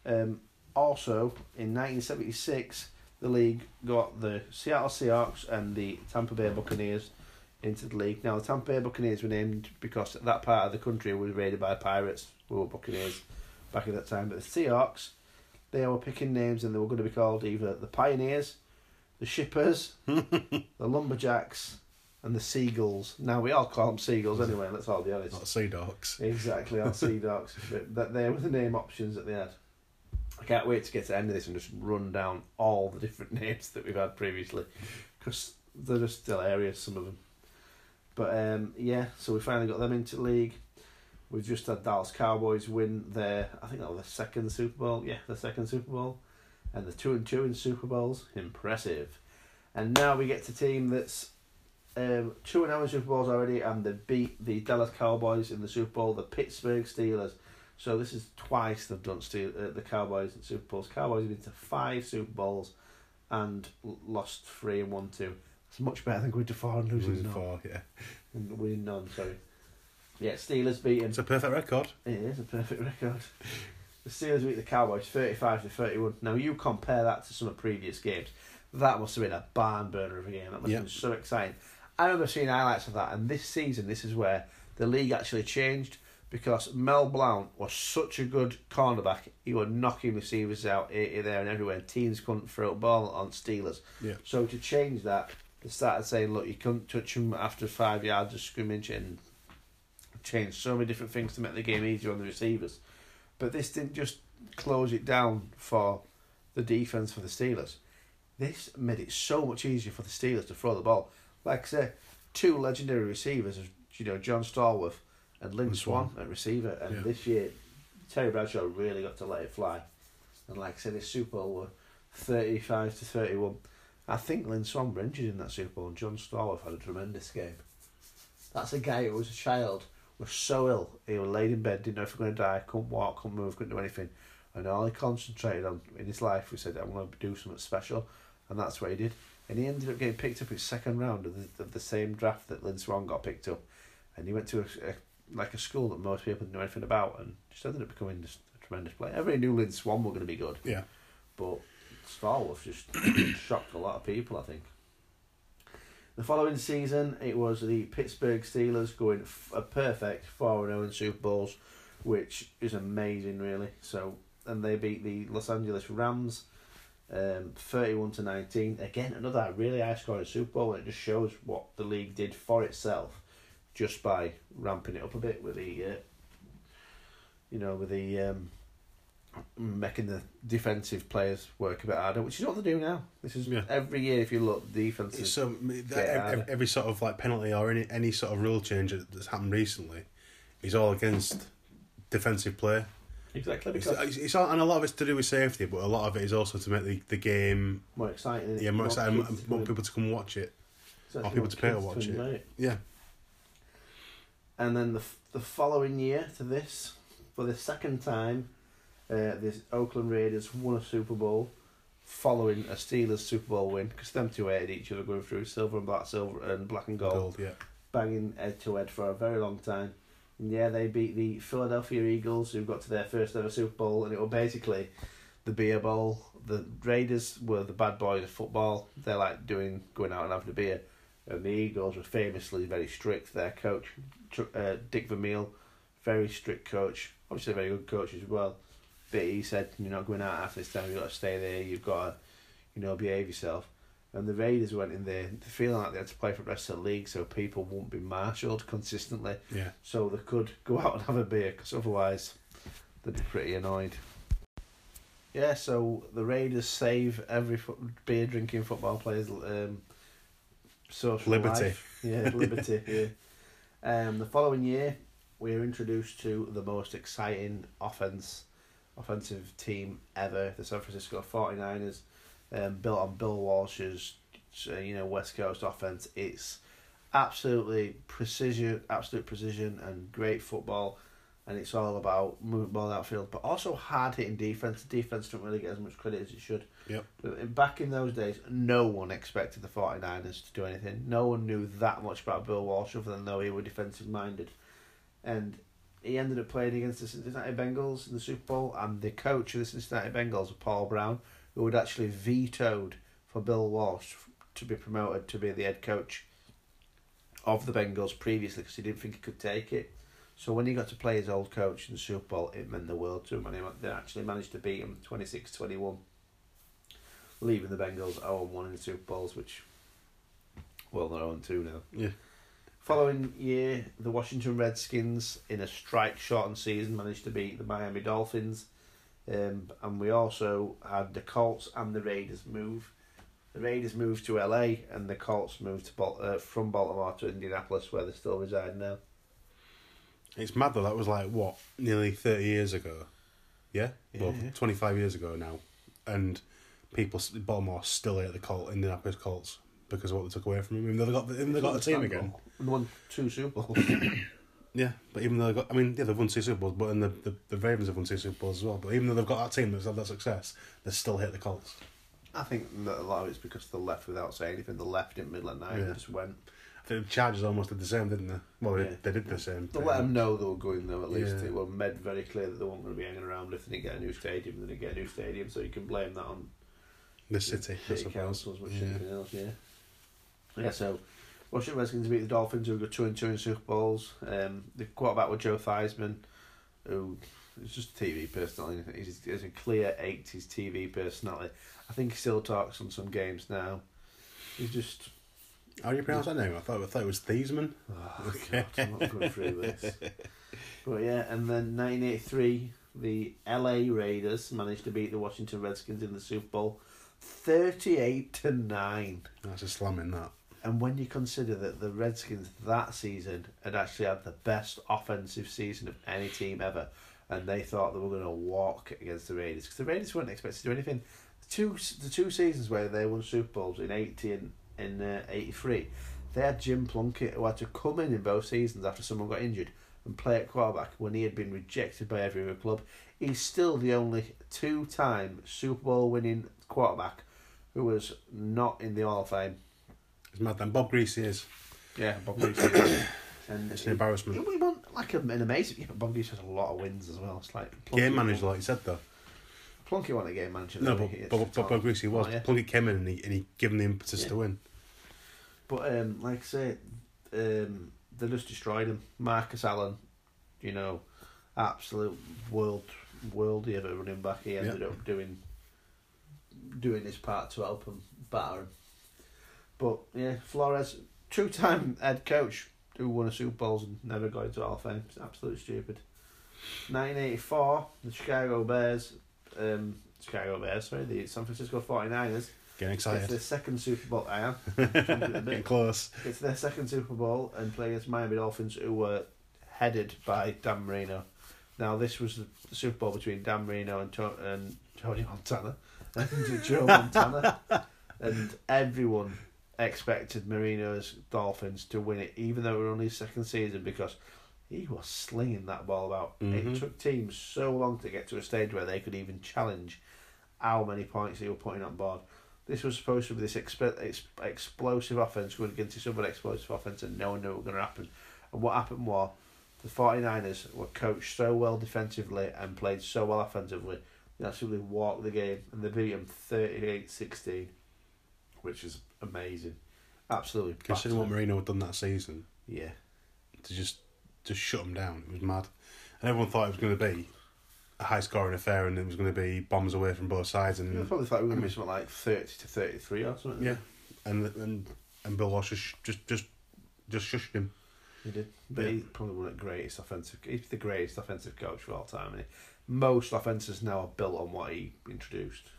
Um, also, in nineteen seventy six, the league got the Seattle Seahawks and the Tampa Bay Buccaneers into the league. Now, the Tampa Bay Buccaneers were named because that part of the country was raided by pirates, who were Buccaneers back at that time. But the Seahawks, they were picking names and they were going to be called either the Pioneers, the Shippers, the Lumberjacks, and the Seagulls. Now, we all call them Seagulls anyway, let's all be honest. Not Sea Dogs. Exactly, our Sea Dogs. That they were the name options that they had. I can't wait to get to the end of this and just run down all the different names that we've had previously, because they're just hilarious, some of them. But um, yeah, so we finally got them into the league. We've just had Dallas Cowboys win their, I think that was the second Super Bowl. Yeah, the second Super Bowl, and the two and two in Super Bowls. Impressive. And now we get to team that's um, two and zero in Super Bowls already, and they beat the Dallas Cowboys in the Super Bowl, the Pittsburgh Steelers. So this is twice they've done Steel, uh, the Cowboys in Super Bowls. Cowboys have been to five Super Bowls, and lost three and won two. It's much better than going to four and losing none. four, yeah. And winning none, sorry. Yeah, Steelers beating. It's a perfect record. It is a perfect record. The Steelers beat the Cowboys 35 to 31. Now, you compare that to some of the previous games. That must have been a barn burner of a game. That must Yeah. have been so exciting. I remember seeing highlights of that, and this season, this is where the league actually changed because Mel Blount was such a good cornerback. He was knocking receivers out here, here, there, and everywhere. Teams couldn't throw a ball on Steelers. Yeah. So to change that, they started saying, look, you couldn't touch him after five yards of scrimmage and changed so many different things to make the game easier on the receivers. But this didn't just close it down for the defense for the Steelers. This made it so much easier for the Steelers to throw the ball. Like I say, two legendary receivers, you know, John Stallworth and Lynn Swann at receiver. And Yeah. this year, Terry Bradshaw really got to let it fly. And like I said, this Super Bowl were 35 to 31. I think Lynn Swann were injured in that Super Bowl, and John Stallworth had a tremendous game. That's a guy who was a child, was so ill, he was laid in bed, didn't know if he was going to die, couldn't walk, couldn't move, couldn't do anything. And all he concentrated on in his life, he said, I'm going to do something special. And that's what he did. And he ended up getting picked up in second round of the, of the same draft that Lynn Swann got picked up. And he went to a, a, like a school that most people didn't know anything about and just ended up becoming just a tremendous player. Everybody knew Lynn Swann were going to be good. Yeah. But Stallworth just shocked a lot of people, I think. The following season, it was the Pittsburgh Steelers going f- a perfect 4 0 in Super Bowls, which is amazing, really. So, and they beat the Los Angeles Rams um, 31 to 19. Again, another really high scoring Super Bowl, and it just shows what the league did for itself just by ramping it up a bit with the, uh, you know, with the. Um, making the defensive players work a bit harder, which is what they do now. This is Yeah. every year. If you look, defenses. It's so Yeah, every, every sort of like penalty or any any sort of rule change that's happened recently is all against defensive play. exactly It's, because it's, it's all, and a lot of it's to do with safety, but a lot of it is also to make the, the game more exciting. yeah more exciting, to more people to come watch it. exactly, people to pay to watch it. it. Yeah, And then the the following year to this, for the second time, uh, the Oakland Raiders won a Super Bowl, following a Steelers Super Bowl win because them two hated each other going through silver and black, silver and black and gold. gold. Yeah, banging head to head for a very long time. And yeah, they beat the Philadelphia Eagles, who got to their first ever Super Bowl, and it was basically the beer bowl. The Raiders were the bad boys of football. They're like doing going out and having a beer, and the Eagles were famously very strict. Their coach, uh, Dick Vermeil, very strict coach. Obviously, a very good coach as well. But he said, "You're not going out after this time. You've got to stay there. You've got to, you know, behave yourself." And the Raiders went in there feeling like they had to play for the rest of the league, so people won't be marshalled consistently, yeah. so they could go out and have a beer, because otherwise they'd be pretty annoyed. Yeah, so the Raiders save every fo- beer drinking football player's um, social Liberty. life. Yeah, liberty. yeah. Um, the following year, we are introduced to the most exciting offense, offensive team ever, the San Francisco 49ers, um, built on Bill Walsh's, uh, you know, West Coast offense. It's absolutely precision, absolute precision, and great football. and it's all about moving ball outfield, but also hard hitting defense. The defense don't really get as much credit as it should. Yep. But back in those days, no one expected the 49ers to do anything. No one knew that much about Bill Walsh other than though he were defensive minded. And he ended up playing against the Cincinnati Bengals in the Super Bowl, and the coach of the Cincinnati Bengals, Paul Brown, who had actually vetoed for Bill Walsh to be promoted to be the head coach of the Bengals previously because he didn't think he could take it. So when he got to play his old coach in the Super Bowl, it meant the world to him, and they actually managed to beat him 26-21, leaving the Bengals 0-1 in the Super Bowls, which, well, they're 0-2 now. Yeah. Following year, the Washington Redskins, in a strike-shortened season, managed to beat the Miami Dolphins, um, and we also had the Colts and the Raiders move. The Raiders moved to LA, and the Colts moved to Bal- uh, from Baltimore to Indianapolis, where they still reside now. It's mad though. That was like what nearly thirty years ago. Yeah, Yeah, well, twenty five years ago now, and people Baltimore still hate the Colt Indianapolis Colts because of what they took away from them. Even though they got even they got a team again. And won two Super Bowls. Yeah, but even though they got, I mean, yeah, they've won two Super Bowls, but and the, the the Ravens have won two Super Bowls as well. But even though they've got that team that's had that success, they still hit the Colts. I think that a lot of it's because they left without saying anything. They left in middle of the night Yeah. and just went. The Chargers almost did the same, didn't they? Well, Yeah. they, they did the same. They let them know they were going though. At least Yeah. it were made very clear that they weren't going to be hanging around if they didn't get a new stadium. They didn't get a new stadium, so you can blame that on The city, I city suppose. councils, which Yeah. anything else. Yeah. Yeah. So, Washington Redskins beat the Dolphins, who got two and two in Super Bowls. Um, the quarterback with Joe Theismann, who is just a TV personality. He's, he's a clear eighties TV personality. I think he still talks on some games now. He's just How do you pronounce that name? I thought I thought it was Theismann. Oh, God, I'm not going through this. But yeah, and then 1983, the LA Raiders managed to beat the Washington Redskins in the Super Bowl 38 to 9. That's a slamming that. And when you consider that the Redskins that season had actually had the best offensive season of any team ever, and they thought they were going to walk against the Raiders because the Raiders weren't expected to do anything. The two the two seasons where they won Super Bowls in eighty and in uh, eighty three, they had Jim Plunkett who had to come in in both seasons after someone got injured and play at quarterback when he had been rejected by every other club. He's still the only two time Super Bowl winning quarterback who was not in the Hall of Fame. It's mad. Then Bob Griese is. Yeah, Bob Griese. and It's an embarrassment. We want like a, an amazing. Yeah, but Bob Griese has a lot of wins as well. It's like Game Plunkett- manager, like you said though. Plunkett won a game manager. No, didn't but he? Bob, Bob, Bob Griese was. Oh, yeah. Plunkett came in and he and he gave him the impetus Yeah. to win. But um, like I say, um, they just destroyed him. Marcus Allen, you know, absolute world worldy of a running back. He ended up doing doing his part to help him batter him. But yeah, Flores, two time head coach who won a Super Bowls and never got into Hall of Fame. It's absolutely stupid. Nineteen eighty four, the Chicago Bears um Chicago Bears, sorry, the San Francisco 49ers. Getting excited. It's their second Super Bowl. I am. Getting close. It's their second Super Bowl and play against Miami Dolphins, who were headed by Dan Marino. Now, this was the Super Bowl between Dan Marino and, to- and Tony Montana, and Joe Montana, and everyone expected Marino's Dolphins to win it, even though it was only his second season, because he was slinging that ball about. Mhm. It took teams so long to get to a stage where they could even challenge how many points he was putting on board. This was supposed to be this exp- ex- explosive offense going against this other explosive offense, and no one knew what was going to happen. And what happened was the 49ers were coached so well defensively and played so well offensively, they absolutely walked the game, and they beat them 38 16, which is amazing. Absolutely. Considering what. Marino had done that season, Yeah. to just just shut him down, it was mad. And everyone thought it was going to be a high scoring affair and it was going to be bombs away from both sides. I And probably thought we were going to be something like 30 to 33 or something. yeah, and and and Bill Walsh just just just, just shushed him. He did. But Yeah. he's probably one of the greatest offensive. He's the greatest offensive coach of all time. And most offenses now are built on what he introduced.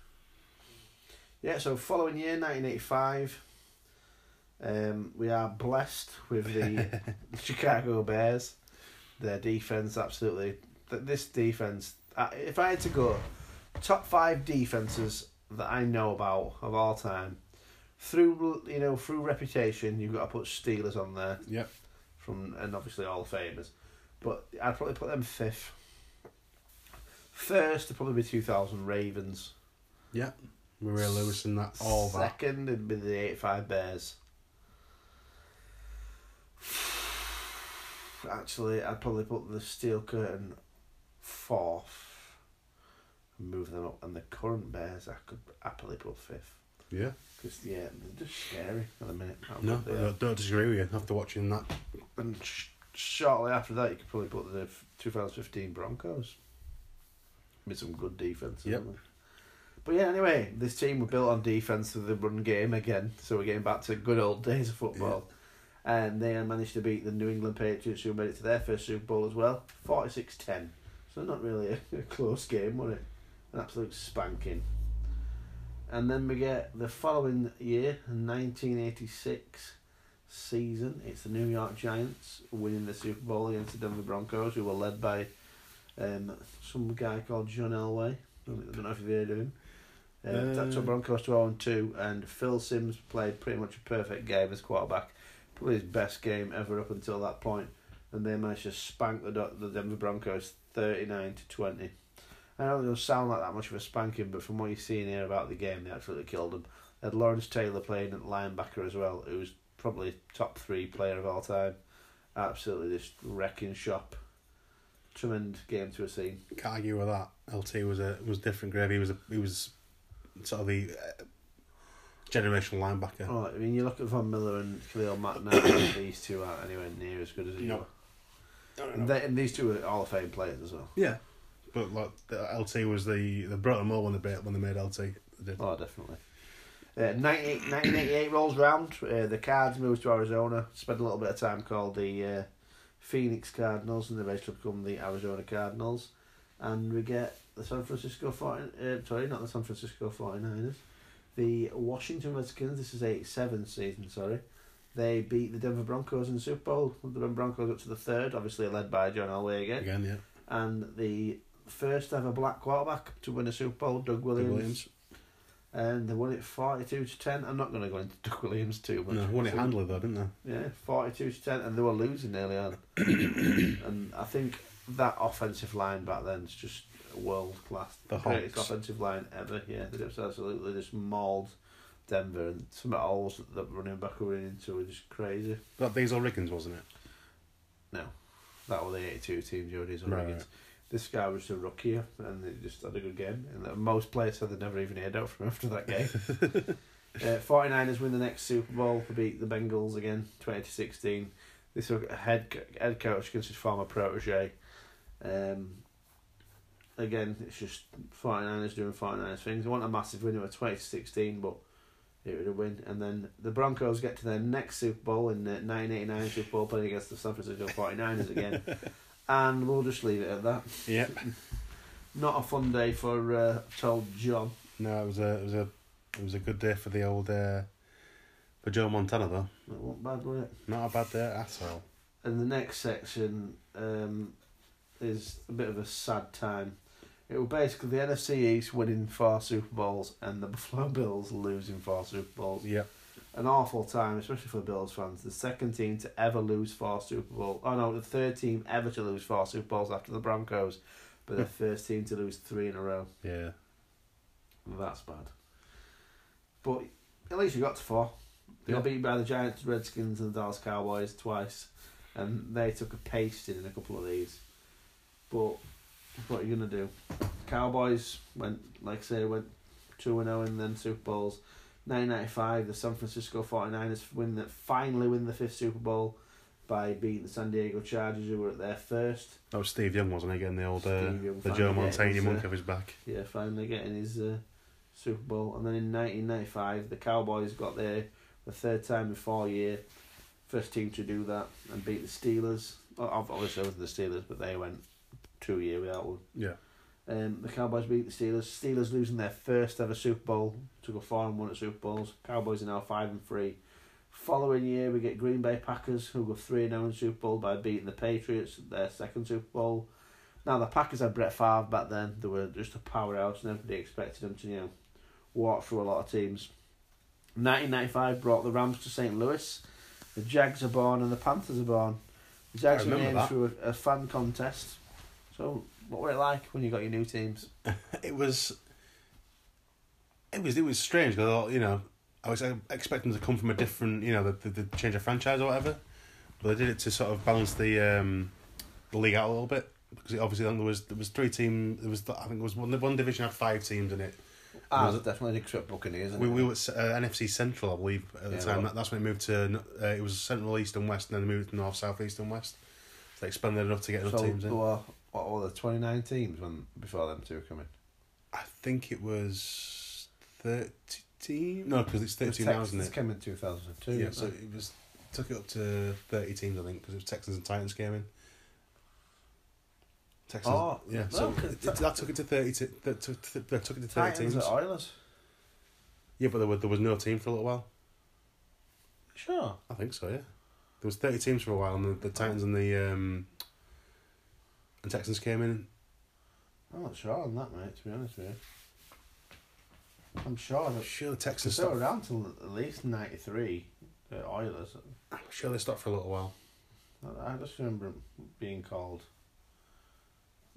Yeah. So following year, nineteen eighty five. Um, we are blessed with the Chicago Bears. Their defense, absolutely. Th- This defense, if I had to go, top five defenses that I know about of all time, through you know through reputation, you've got to put Steelers on there Yep. from and obviously all the famous. But I'd probably put them fifth. First, would probably be 2000 Ravens. Yeah. Maria Lewis and that. All that. Second, it'd be the 85 Bears. Actually, I'd probably put the Steel Curtain fourth and move them up. And the current Bears, I could happily put fifth. Yeah. Because, yeah, they're just scary at the minute. No, I are. don't disagree with you after watching that. And sh- shortly after that, you could probably put the 2015 Broncos. With some good defence. Yep. But yeah, anyway, this team were built on defence with the run game again, so we're getting back to good old days of football. And they managed to beat the New England Patriots, who made it to their first Super Bowl as well, 46 10. So, not really a, a close game, was it? An absolute spanking. And then we get the following year, 1986 season. It's the New York Giants winning the Super Bowl against the Denver Broncos, who were led by um, some guy called John Elway. I don't know if you've heard of him. Uh, Uh, Broncos to 0 2, and Phil Simms played pretty much a perfect game as quarterback. Probably his best game ever up until that point, and they managed to spank the the Denver Broncos 39 to 20. I know it doesn't sound like that much of a spanking, but from what you see in here about the game, they absolutely killed them. They had Lawrence Taylor playing at linebacker as well, who's probably top three player of all time. Absolutely just wrecking shop. Tremendous game to have seen. Can't argue with that. LT was a was different gravy. He was a he was sort of the uh, generational linebacker. Oh, I mean, you look at Von Miller and Khalil Mack now, these two aren't anywhere near as good as he No. And, they, and these two are Hall of Fame players as well. Yeah, but like the LT was the the brought them all when they made- when they made LT. They did. Oh, definitely. Uh, 98 1988 rolls round. Uh, the Cards moves to Arizona. Spent a little bit of time called the uh, Phoenix Cardinals, and they eventually become the Arizona Cardinals. And we get the San Francisco 40, uh, sorry, not the San Francisco 49ers. The Washington Redskins, this is 87 season, sorry. They beat the Denver Broncos in the Super Bowl. The Denver Broncos up to the third, obviously led by John Elway again. Again, yeah. And the first ever black quarterback to win a Super Bowl, Doug Doug Williams. Williams. And they won it 42 to 10. I'm not going to go into Doug Williams too much. No, won it handily though, didn't they? Yeah, 42 to 10. And they were losing early on. and I think that offensive line back then is just world class. The greatest Hawks. offensive line ever. Yeah, they just absolutely just mauled Denver. And some of the holes that the running back were into were just crazy. That Diesel Riggins, wasn't it? No, that was the 82 team, Jody's Right, right. This guy was a rookie and they just had a good game. And most players said they'd never even heard out from him after that game. uh, 49ers win the next Super Bowl to beat the Bengals again, 2016. This was a head, head coach against his former protege. Um, again, it's just 49ers doing 49ers things. They want a massive win. It was 2016, but it would a win. And then the Broncos get to their next Super Bowl in the 1989 Super Bowl, playing against the San Francisco 49ers again. and we'll just leave it at that. Yep. Not a fun day for uh, told John. No, it was a it was a it was a good day for the old uh, for Joe Montana though. That wasn't bad, was it? Not a bad day at all. And the next section um, is a bit of a sad time. It was basically the NFC East winning four Super Bowls and the Buffalo Bills losing four Super Bowls. Yeah. An awful time, especially for Bills fans. The second team to ever lose four Super Bowls. Oh no, the third team ever to lose four Super Bowls after the Broncos, but the first team to lose three in a row. Yeah. That's bad. But at least you got to four. They got Yeah. beaten by the Giants, Redskins, and the Dallas Cowboys twice, and they took a pasting in a couple of these. But what are you gonna do? Cowboys went, like I say, went two and zero in then Super Bowls. 1995, the San Francisco 49ers win the, finally win the fifth Super Bowl by beating the San Diego Chargers, who were at their first. That was Steve Young, wasn't he? Getting the old uh, the Joe Montana his, monk uh, of his back. Yeah, finally getting his uh, Super Bowl. And then in 1995, the Cowboys got there the third time in four years. First team to do that and beat the Steelers. Oh, Obviously, it was the Steelers, but they went two year without one. Yeah. Um, the Cowboys beat the Steelers. Steelers losing their first ever Super Bowl. Took a four and one at Super Bowls. Cowboys are now five and three. Following year, we get Green Bay Packers, who go three and zero in Super Bowl by beating the Patriots at their second Super Bowl. Now the Packers had Brett Favre back then. They were just a powerhouse, and everybody expected them to you know walk through a lot of teams. 1995 brought the Rams to St. Louis. The Jags are born and the Panthers are born. The Jags were named that. through a, a fan contest. So, what were it like when you got your new teams? it was it was it was strange because you know I was expecting to come from a different you know the, the, the change of franchise or whatever, but they did it to sort of balance the um, the league out a little bit because it obviously there was there was three teams there was I think it was one one division had five teams in it. Ah, Was definitely the Trip Buccaneers. We it? we were uh, NFC Central I believe at the Yeah, time. well- that's when it moved to uh, it was Central East and West and then they moved to North South East and West. So they expanded enough to get enough so, teams in. Well, what were the 29 teams when before them two were coming? I think it was thirty teams. No, because it's thirty now, isn't it? came in 2002. Yeah, so it was took it up to thirty teams, I think, because it was Texans and Titans came in. Texans, Oh, yeah. no, So 'cause it, Ti- that took it to thirty. To, that took, that took it to thirty Titans teams. Oilers. Yeah, but there was there was no team for a little while. Sure. I think so. Yeah, there was thirty teams for a while, and the, the Titans and the um, and Texans came in. I'm not sure on that, mate. To be honest with you, I'm sure I'm that sure the Texans were around till at least '93. The Oilers. I'm sure they stopped for a little while. I just remember being called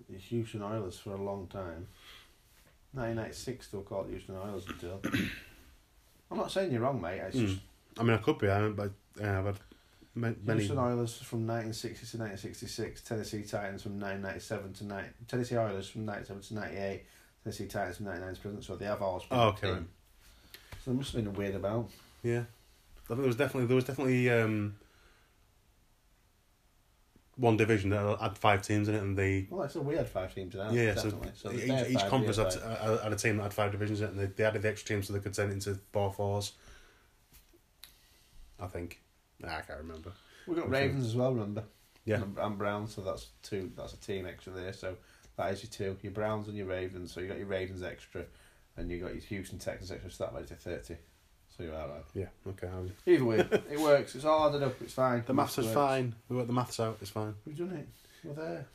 the Houston Oilers for a long time. 1996 they were called Houston Oilers until. I'm not saying you're wrong, mate. It's Mm. just I mean, I could be. I haven't, but uh, I've had many. Houston Oilers from 1960 to 1966, Tennessee Titans from 1997 to 9, Tennessee Oilers from 97 to 98, Tennessee Titans from 99 to present. So they have all been Oh, okay, right. So there must have been a weird amount. Yeah, I think there was definitely there was definitely um, one division that had five teams in it, and they Well, said, we had five teams in ours. yeah, so, definitely. So, each, each conference had had, had, a team that had five divisions in it, and they, they added the extra team so they could send it into four fours. I think. Nah, I can't remember. We've got I'm Ravens as well, remember? Yeah. And, and Browns, so that's two. That's a team extra there. So that is your two. Your Browns and your Ravens. So you got your Ravens extra, and you got your Houston Texans extra. So that makes it thirty. So you're all right. Yeah, okay. I'm, Either way, it works. It's all added up. It's fine. the maths is works. fine. We worked the maths out. It's fine. We've done it. We're there.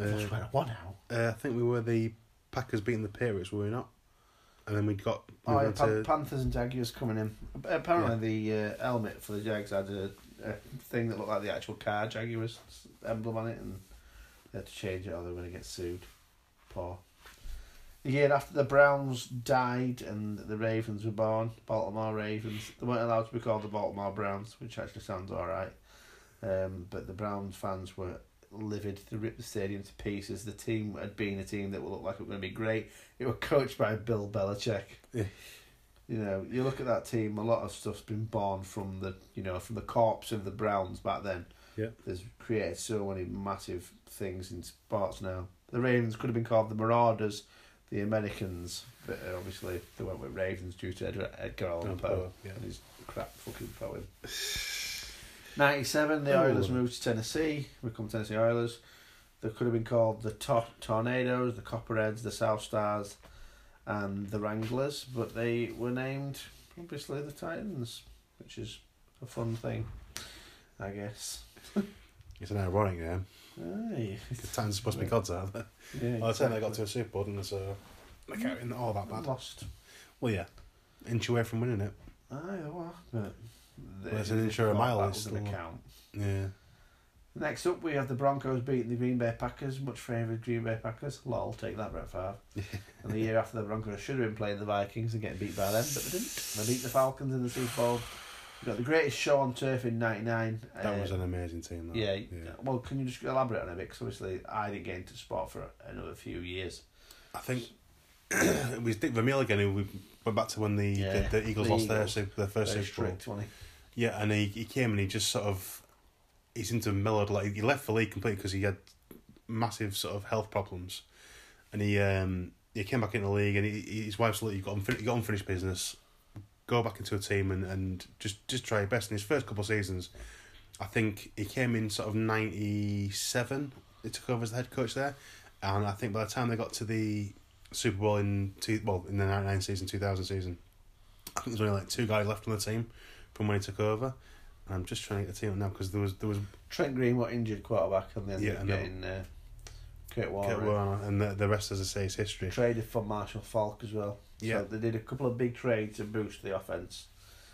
Uh, one out. uh, I think we were the Packers beating the Patriots, were we not? And then we got Oh, yeah, Pan- to Panthers and Jaguars coming in. Apparently, the uh, helmet for the Jags had a, a thing that looked like the actual car Jaguars emblem on it, and they had to change it or they were going to get sued. Poor. The year after the Browns died and the Ravens were born, Baltimore Ravens, they weren't allowed to be called the Baltimore Browns, which actually sounds alright. Um, but the Browns fans were livid. to rip the stadium to pieces. The team had been a team that would look like it was going to be great. It was coached by Bill Belichick. You know, you look at that team. A lot of stuff's been born from the you know from the corpse of the Browns back then. Yeah. There's created so many massive things in sports now. The Ravens could have been called the Marauders, the Americans, but uh, obviously they went with Ravens due to Edgar, Allan Poe Poe, yeah. and his crap fucking poem. 97, the Ooh. Oilers moved to Tennessee, become Tennessee Oilers. They could have been called the Tor- Tornadoes, the Copperheads, the South Stars, and the Wranglers, but they were named, obviously, the Titans, which is a fun thing, I guess. it's an ironic name. Aye. The Titans are supposed to be gods, aren't they? Yeah, Well, I said they got to a Super Bowl, they? So they can't all that bad. Lost. Well, yeah, inch away from winning it. Aye, they were, but... Well, it's an inch or a mile, That was an still- account. Yeah. Next up, we have the Broncos beating the Green Bay Packers. Much favoured Green Bay Packers. Lol, take that, Brett Favre. and the year after, the Broncos should have been playing the Vikings and getting beat by them, but they didn't. They beat the Falcons in the Super Bowl. We got the greatest show on turf in '99. That was um, an amazing team. Though. yeah, yeah. Well, can you just elaborate on it? Because obviously, I didn't get into sport for another few years. I think it was Dick Vermeil again who we went back to when the Yeah, the, the Eagles the lost their Eagles. Super, their first Very Super Bowl. strict, Yeah, and he, he came and he just sort of he seemed to have mellowed like he left the league completely because he had massive sort of health problems, and he um he came back into the league and he, his wife's like you got unfin- you got unfinished business, go back into a team and, and just just try your best. In his first couple of seasons, I think he came in sort of ninety seven. He took over as the head coach there, and I think by the time they got to the Super Bowl in two well in the ninety nine season two thousand season, I think there's only like two guys left on the team from when he took over. And I'm just trying to get the team up now because there was there was Trent Green, what injured quarterback, and then Yeah, and getting uh, Kurt Warner. Kurt Warner and the, the rest, as I say, is history. Traded for Marshall Faulk as well. Yeah. So they did a couple of big trades to boost the offense.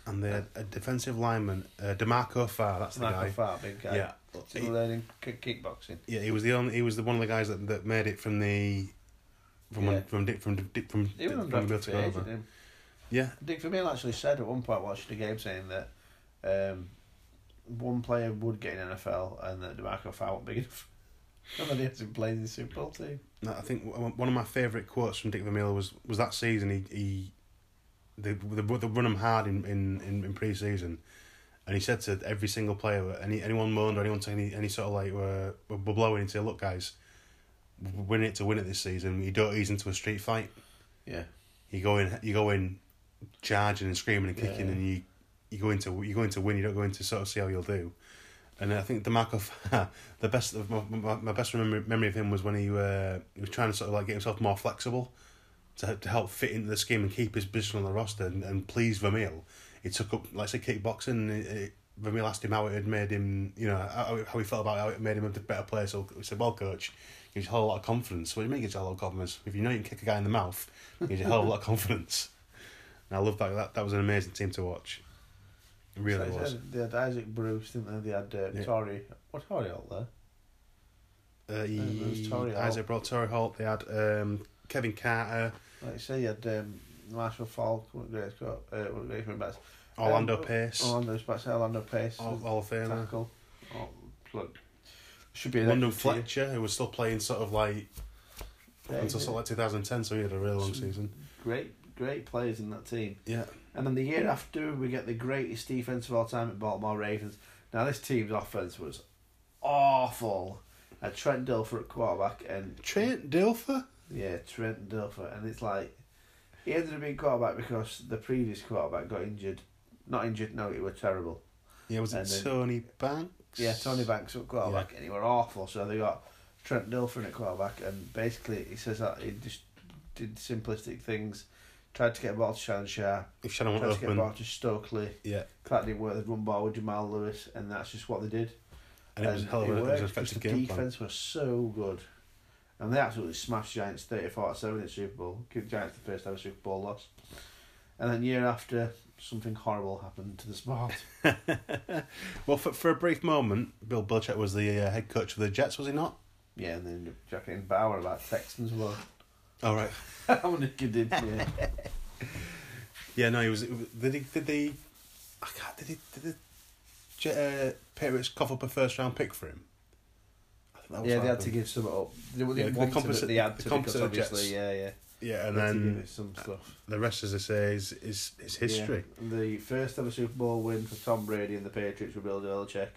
and they had a defensive lineman, uh, D'Marco Farr. That's the Michael guy. Farr, big guy. Yeah. Still learning kickboxing. Yeah, he was the only. He was the one of the guys that, that made it from the. From when, Yeah. from Dick from Dick from He from Bill to free go agent, over. didn't Yeah. Dick Vermeil actually said at one point watching the game saying that um, one player would get in NFL and that D'Marco Farr wasn't big enough. Nobody else played in the Super Bowl team. No, I think one of my favourite quotes from Dick Vermeil was was that season. He he they they, they run him hard in in in, in pre season, and he said to every single player, any anyone moaned or anyone saying any any sort of like were were blowing, say, "Look, guys, we're winning it to win it this season. You don't ease into a street fight. Yeah. You go in, you go in, charging and screaming and kicking, Yeah. and you you go into you go into win. You don't go into sort of see how you'll do." And I think the Marco, the best of my, my, my best memory, memory of him was when he uh, he was trying to sort of like get himself more flexible, to to help fit into the scheme and keep his position on the roster and, and please Vermeil. He took up like say kickboxing. And it, it, Vermeil asked him how it had made him, you know, how, how he felt about how it made him a better player. So he said, "Well, coach, gives you a whole lot of confidence. What do you mean gives you a lot of confidence? If you know you can kick a guy in the mouth, it gives you a whole lot of confidence." And I love that. That that was an amazing team to watch. It really So was. said They had Isaac Bruce, didn't they? They had uh, Yeah. Tory. What Tory out there? Uh, it was he, Torry Holt. Isaac brought Torry Holt. They had um, Kevin Carter, Like you say, you had um, Marshall Faulk, one of the greatest, go- uh, of the greatest. Orlando Um, Pace, Orlando's back, Orlando Pace. Hall, was Hall of Famer. tackle. Oh, look. Should be London. Fletcher, who was still playing sort of like Yeah, until sort of like 2010, so he had a real long season. Great, great players in that team. Yeah. And then the year after, we get the greatest defense of all time at Baltimore Ravens. Now, this team's offense was awful. Had Trent Dilfer at quarterback, and Trent Dilfer? yeah, Trent Dilfer, and it's like he ended up being quarterback because the previous quarterback got injured. Not injured, no, it was terrible. Yeah, was it And then- Tony Banks? Yeah, Tony Banks at quarterback, and he were awful. So they got Trent Dilfer at quarterback, and basically he says that he just did simplistic things. Tried to get a ball to Shannon Sharpe, If Shannon tried to get a ball to Stokley. Yeah. That didn't work. They'd run ball with Jamal Lewis, and that's just what they did. And it was a hell of a, it was an worked, 'cause effective the game plan. defense was so good, and they absolutely smashed Giants 34-7 in the Super Bowl. Giants the first ever Super Bowl loss, and then year after, something horrible happened to the sport. well, for, for a brief moment, Bill Belichick was the uh, head coach of the Jets, was he not? yeah, and then Jack and Bauer about Texans were. All right. How many kid did? Yeah. Yeah, no, he was. Did he? Did they? I can't. Did he? Did the uh, Patriots cough up a first round pick for him? I think that was yeah, what they had to give some up. They, they Yeah, the wanted compensate- they had the to because compensate obviously, Jets. yeah, yeah. Yeah, and They had to give then it some stuff. the rest, as I say, is is, is history. Yeah. The first ever Super Bowl win for Tom Brady and the Patriots with Bill Belichick.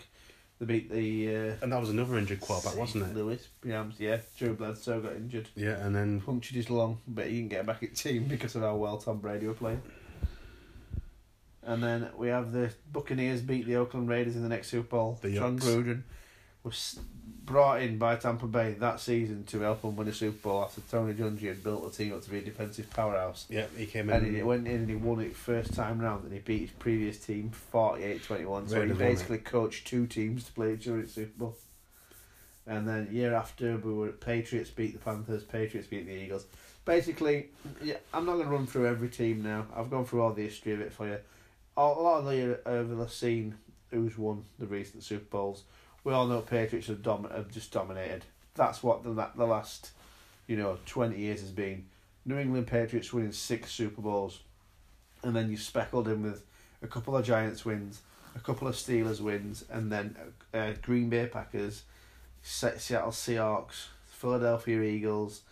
They beat the uh, And that was another injured quarterback, wasn't it? Lewis. Yeah, yeah. Drew Bledsoe got injured. Yeah, and then Punctured his lung, but he didn't get back at team because of how well Tom Brady were playing. And then we have the Buccaneers beat the Oakland Raiders in the next Super Bowl. The Jon. Gruden was brought in by Tampa Bay that season to help them win a Super Bowl after Tony Dungy had built the team up to be a defensive powerhouse. yeah, he came in. And he went in and he won it first time round and he beat his previous team 48-21. So he basically coached two teams to play each other at Super Bowl. And then year after we were Patriots beat the Panthers, Patriots beat the Eagles. Basically, yeah, I'm not going to run through every team now. I've gone through all the history of it for you. A lot of the over the scene who's won the recent Super Bowls. We all know Patriots have, domi- have just dominated. That's what the the last, you know, twenty years has been. New England Patriots winning six Super Bowls, and then you speckled in with a couple of Giants wins, a couple of Steelers wins, and then uh, Green Bay Packers, Se- Seattle Seahawks, Philadelphia Eagles.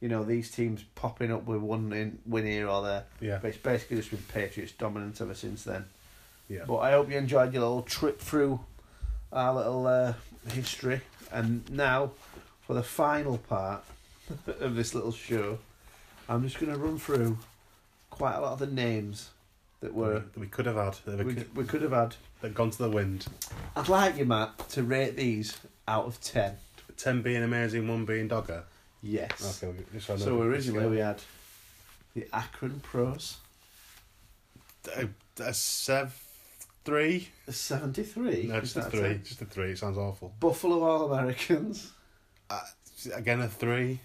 You know these teams popping up with one in, win here or there. yeah, But it's basically just been Patriots dominant ever since then. yeah. But I hope you enjoyed your little trip through our little uh, history. And now, for the final part of this little show, I'm just going to run through quite a lot of the names that were that we could have had. That we, could, we could have had. that gone to the wind. I'd like you, Matt, to rate these out of 10. Ten being amazing, one being dogger. Yes. Okay, we- just so I know So the originally we had the Akron Pros, a, a sev three. 73. No, just a three. 10? Just a three. It sounds awful. Buffalo All Americans, Uh, again, a three.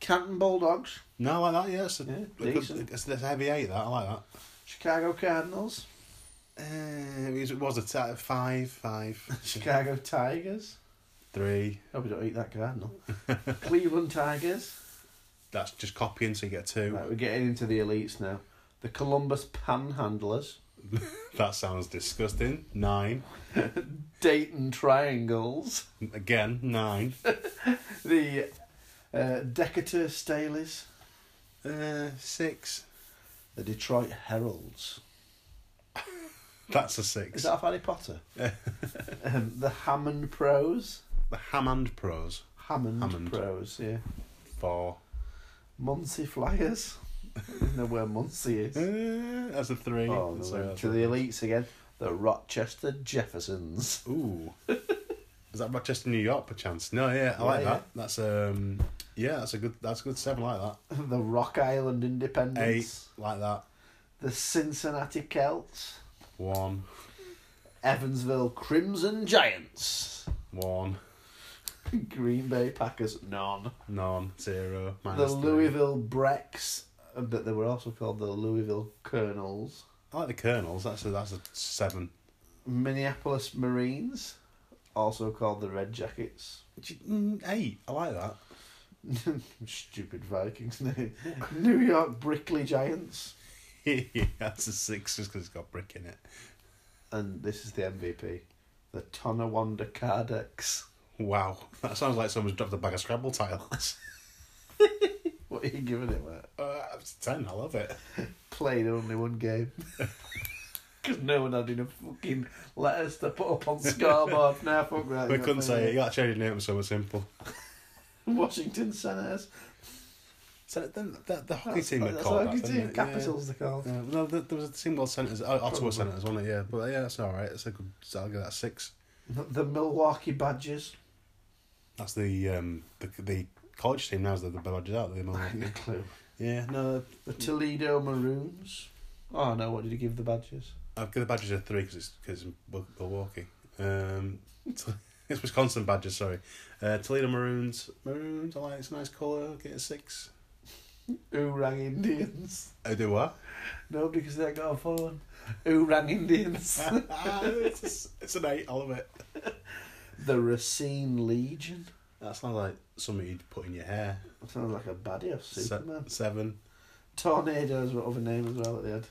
Canton Bulldogs, No, I like that. Yeah, it's a, Yeah, a good- decent. it's, it's heavy eight. That I like that. Chicago Cardinals, Uh, it was a t- five, five, Chicago Tigers. three. Hope we don't eat that cardinal. Cleveland Tigers. That's just copying, so you get two. Right, we're getting into the elites now. The Columbus Panhandlers. That sounds disgusting. Nine. Dayton Triangles. Again, nine. The uh, Decatur Staleys. Uh, six. The Detroit Heralds. That's a six. Is that off Harry Potter? um, the Hammond Pros. the Hammond Pros? Hammond, Hammond. Pros, yeah. Four. Muncie Flyers. Know where Muncie is. Uh, that's a three. Oh, no, to the elites again. The Rochester Jeffersons. Ooh. Is that Rochester, New York, perchance? No, yeah, I like Yeah, that. That's um, yeah, that's a good. That's a good seven. Like that. The Rock Island Independents. Eight, like that. The Cincinnati Celts. One, Evansville Crimson Giants. one, Green Bay Packers. None. none, zero, the minus three. Louisville Brecks. uh, But they were also called the Louisville Colonels. I like the Colonels. That's a that's a seven. Minneapolis Marines. Also called the Red Jackets. Mm, Eight. I like that. Stupid Vikings name. New York Brickley Giants. that's a six just because it's got brick in it. And this is the MVP. The Tonawanda Kardex. Wow, that sounds like someone's dropped a bag of Scrabble tiles. What are you giving it, mate? Uh, ten. I love it. Played only one game. Because no one had enough fucking letters to put up on scoreboard. now fuck that. We couldn't say it. You got to change your name to something simple. Washington Senators. So then the, the hockey team were that's called hockey that, team. it? Capitals they're called. Yeah. Yeah, no, there, there was a team called Senators. Oh, Ottawa Probably. Senators, wasn't it? Yeah, but yeah, that's all right. It's a good. I'll give that six. The, the Milwaukee Badgers. That's the um the the college team now. Is the the Badgers out the No Milwaukee? clue. Yeah, no, The Toledo Maroons. Oh no, what did you give the Badgers? I've given the Badgers a three because it's because Milwaukee. Um, it's Wisconsin Badgers. Sorry, uh, Toledo Maroons. Maroons. I like it's a nice colour. Get a six. Oorang Indians. I do what? No, because they got a phone. Oorang Indians. it's, it's an eight. I love it. the Racine Legion. That sounds like something you'd put in your hair. That sounds like a baddie of Se- Superman. seven. Tornadoes were other name as well that they had.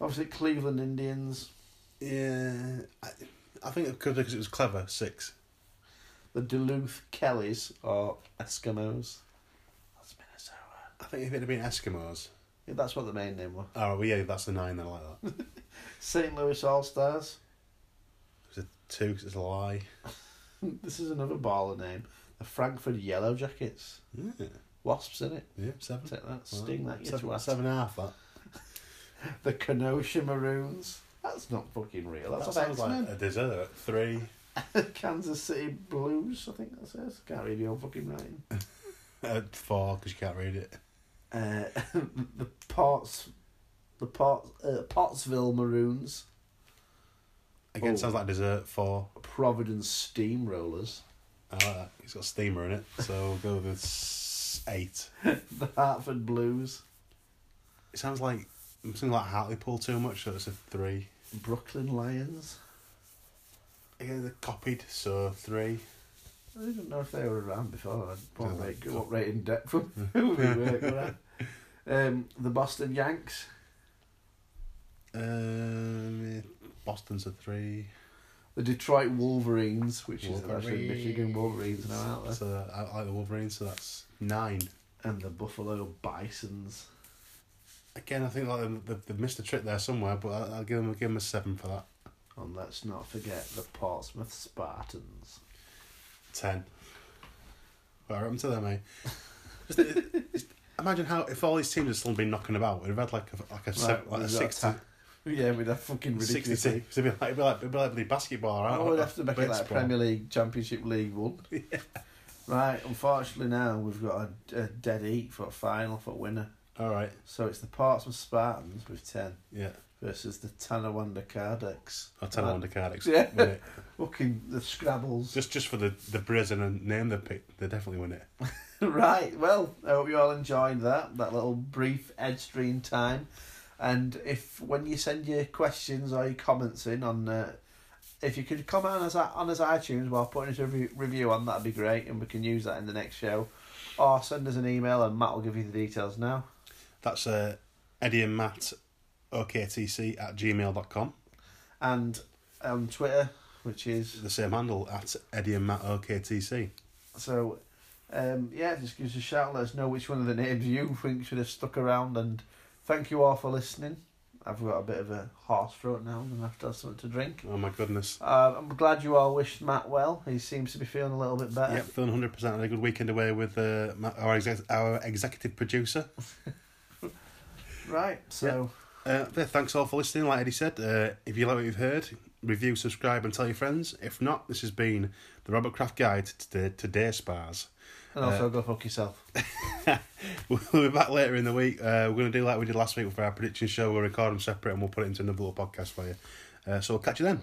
Obviously, Cleveland Indians. Yeah, I, I think it could because it was clever. Six. The Duluth Kellys, or Eskimos. That's Minnesota. I think if it had been Eskimos. Yeah, that's what the main name was. Oh, well, yeah, that's the nine. Then like that. St. Louis All Stars. It's a two it's a lie. This is another baller name. The Frankford Yellow Jackets. Yeah, Wasps in it. yeah seven. Take that. Sting that. You seven, to seven and a half. That. The Kenosha Maroons. That's not fucking real. That's that sounds X-Men. like a dessert. Three. Kansas City Blues, I think that says. Can't read your own fucking writing. Uh, four because you can't read it. Uh, the Ports, the Port, uh, Pottsville Maroons, Again, Oh. sounds like dessert. Four. Providence Steamrollers, That. It's got steamer in it, so we'll go with eight. the Hartford Blues, It sounds like something like Hartlepool too much, so it's a three. Brooklyn Lions. Again, they're copied, so three. I didn't know if they were around before. I what like what rate in depth who we work with. Um, the Boston Yanks, Um, Boston's a three. The Detroit Wolverines, which is actually Michigan Wolverines now out there, So I like the Wolverines, so that's nine. and the Buffalo Bisons. Again, I think like they've, they've- they've missed a trick there somewhere, but I'll, I'll give them give them a seven for that. And let's not forget the Portsmouth Spartans. Ten. What happened to them, mate? Just, just imagine how if all these teams had still been knocking about, we'd have had like a like a seven, like a got ta- Yeah, we'd have fucking ridiculous. teams. It'd be like it'd be like, it'd be like basketball, right? Oh, we'd have to make it like. Premier League, Championship League One. Right, unfortunately now we've got a, a dead heat for a final for a winner. All right. So it's the Portsmouth Spartans with 10 Yeah. versus the Tonawanda Kardex. I'll tell them on the Cardiff. Yeah. Win it. Fucking the Scrabbles. Just just for the the brazen and name they picked, they definitely win it. right, well, I hope you all enjoyed that, that little brief Ed Stream time. And if when you send your questions or your comments in on, uh, if you could comment on us on us iTunes while putting a re- review on, that'd be great, and we can use that in the next show. Or send us an email, and Matt will give you the details now. That's uh, Eddie and Matt, OKTC at gmail.com. And on Twitter, which is The same handle at Eddie and Matt, OKTC. so. Um, yeah, just give us a shout. Let us know which one of the names you think should have stuck around, and thank you all for listening. I've got a bit of a hoarse throat now, and I have to have something to drink. Oh my goodness. Uh, I'm glad you all wished Matt well. He seems to be feeling a little bit better. Yep, feeling 100% had a good weekend away with uh, our, exec- our executive producer. Right, so Uh, yeah, thanks all for listening. Like Eddie said, uh, if you like what you've heard, review, subscribe, and tell your friends. If not, this has been the Robert Kraft Guide to, to day spas. And also go fuck yourself. We'll be back later in the week. Uh, we're going to do like we did last week for our prediction show. We'll record them separate and we'll put it into another little podcast for you. Uh, so we'll catch you then.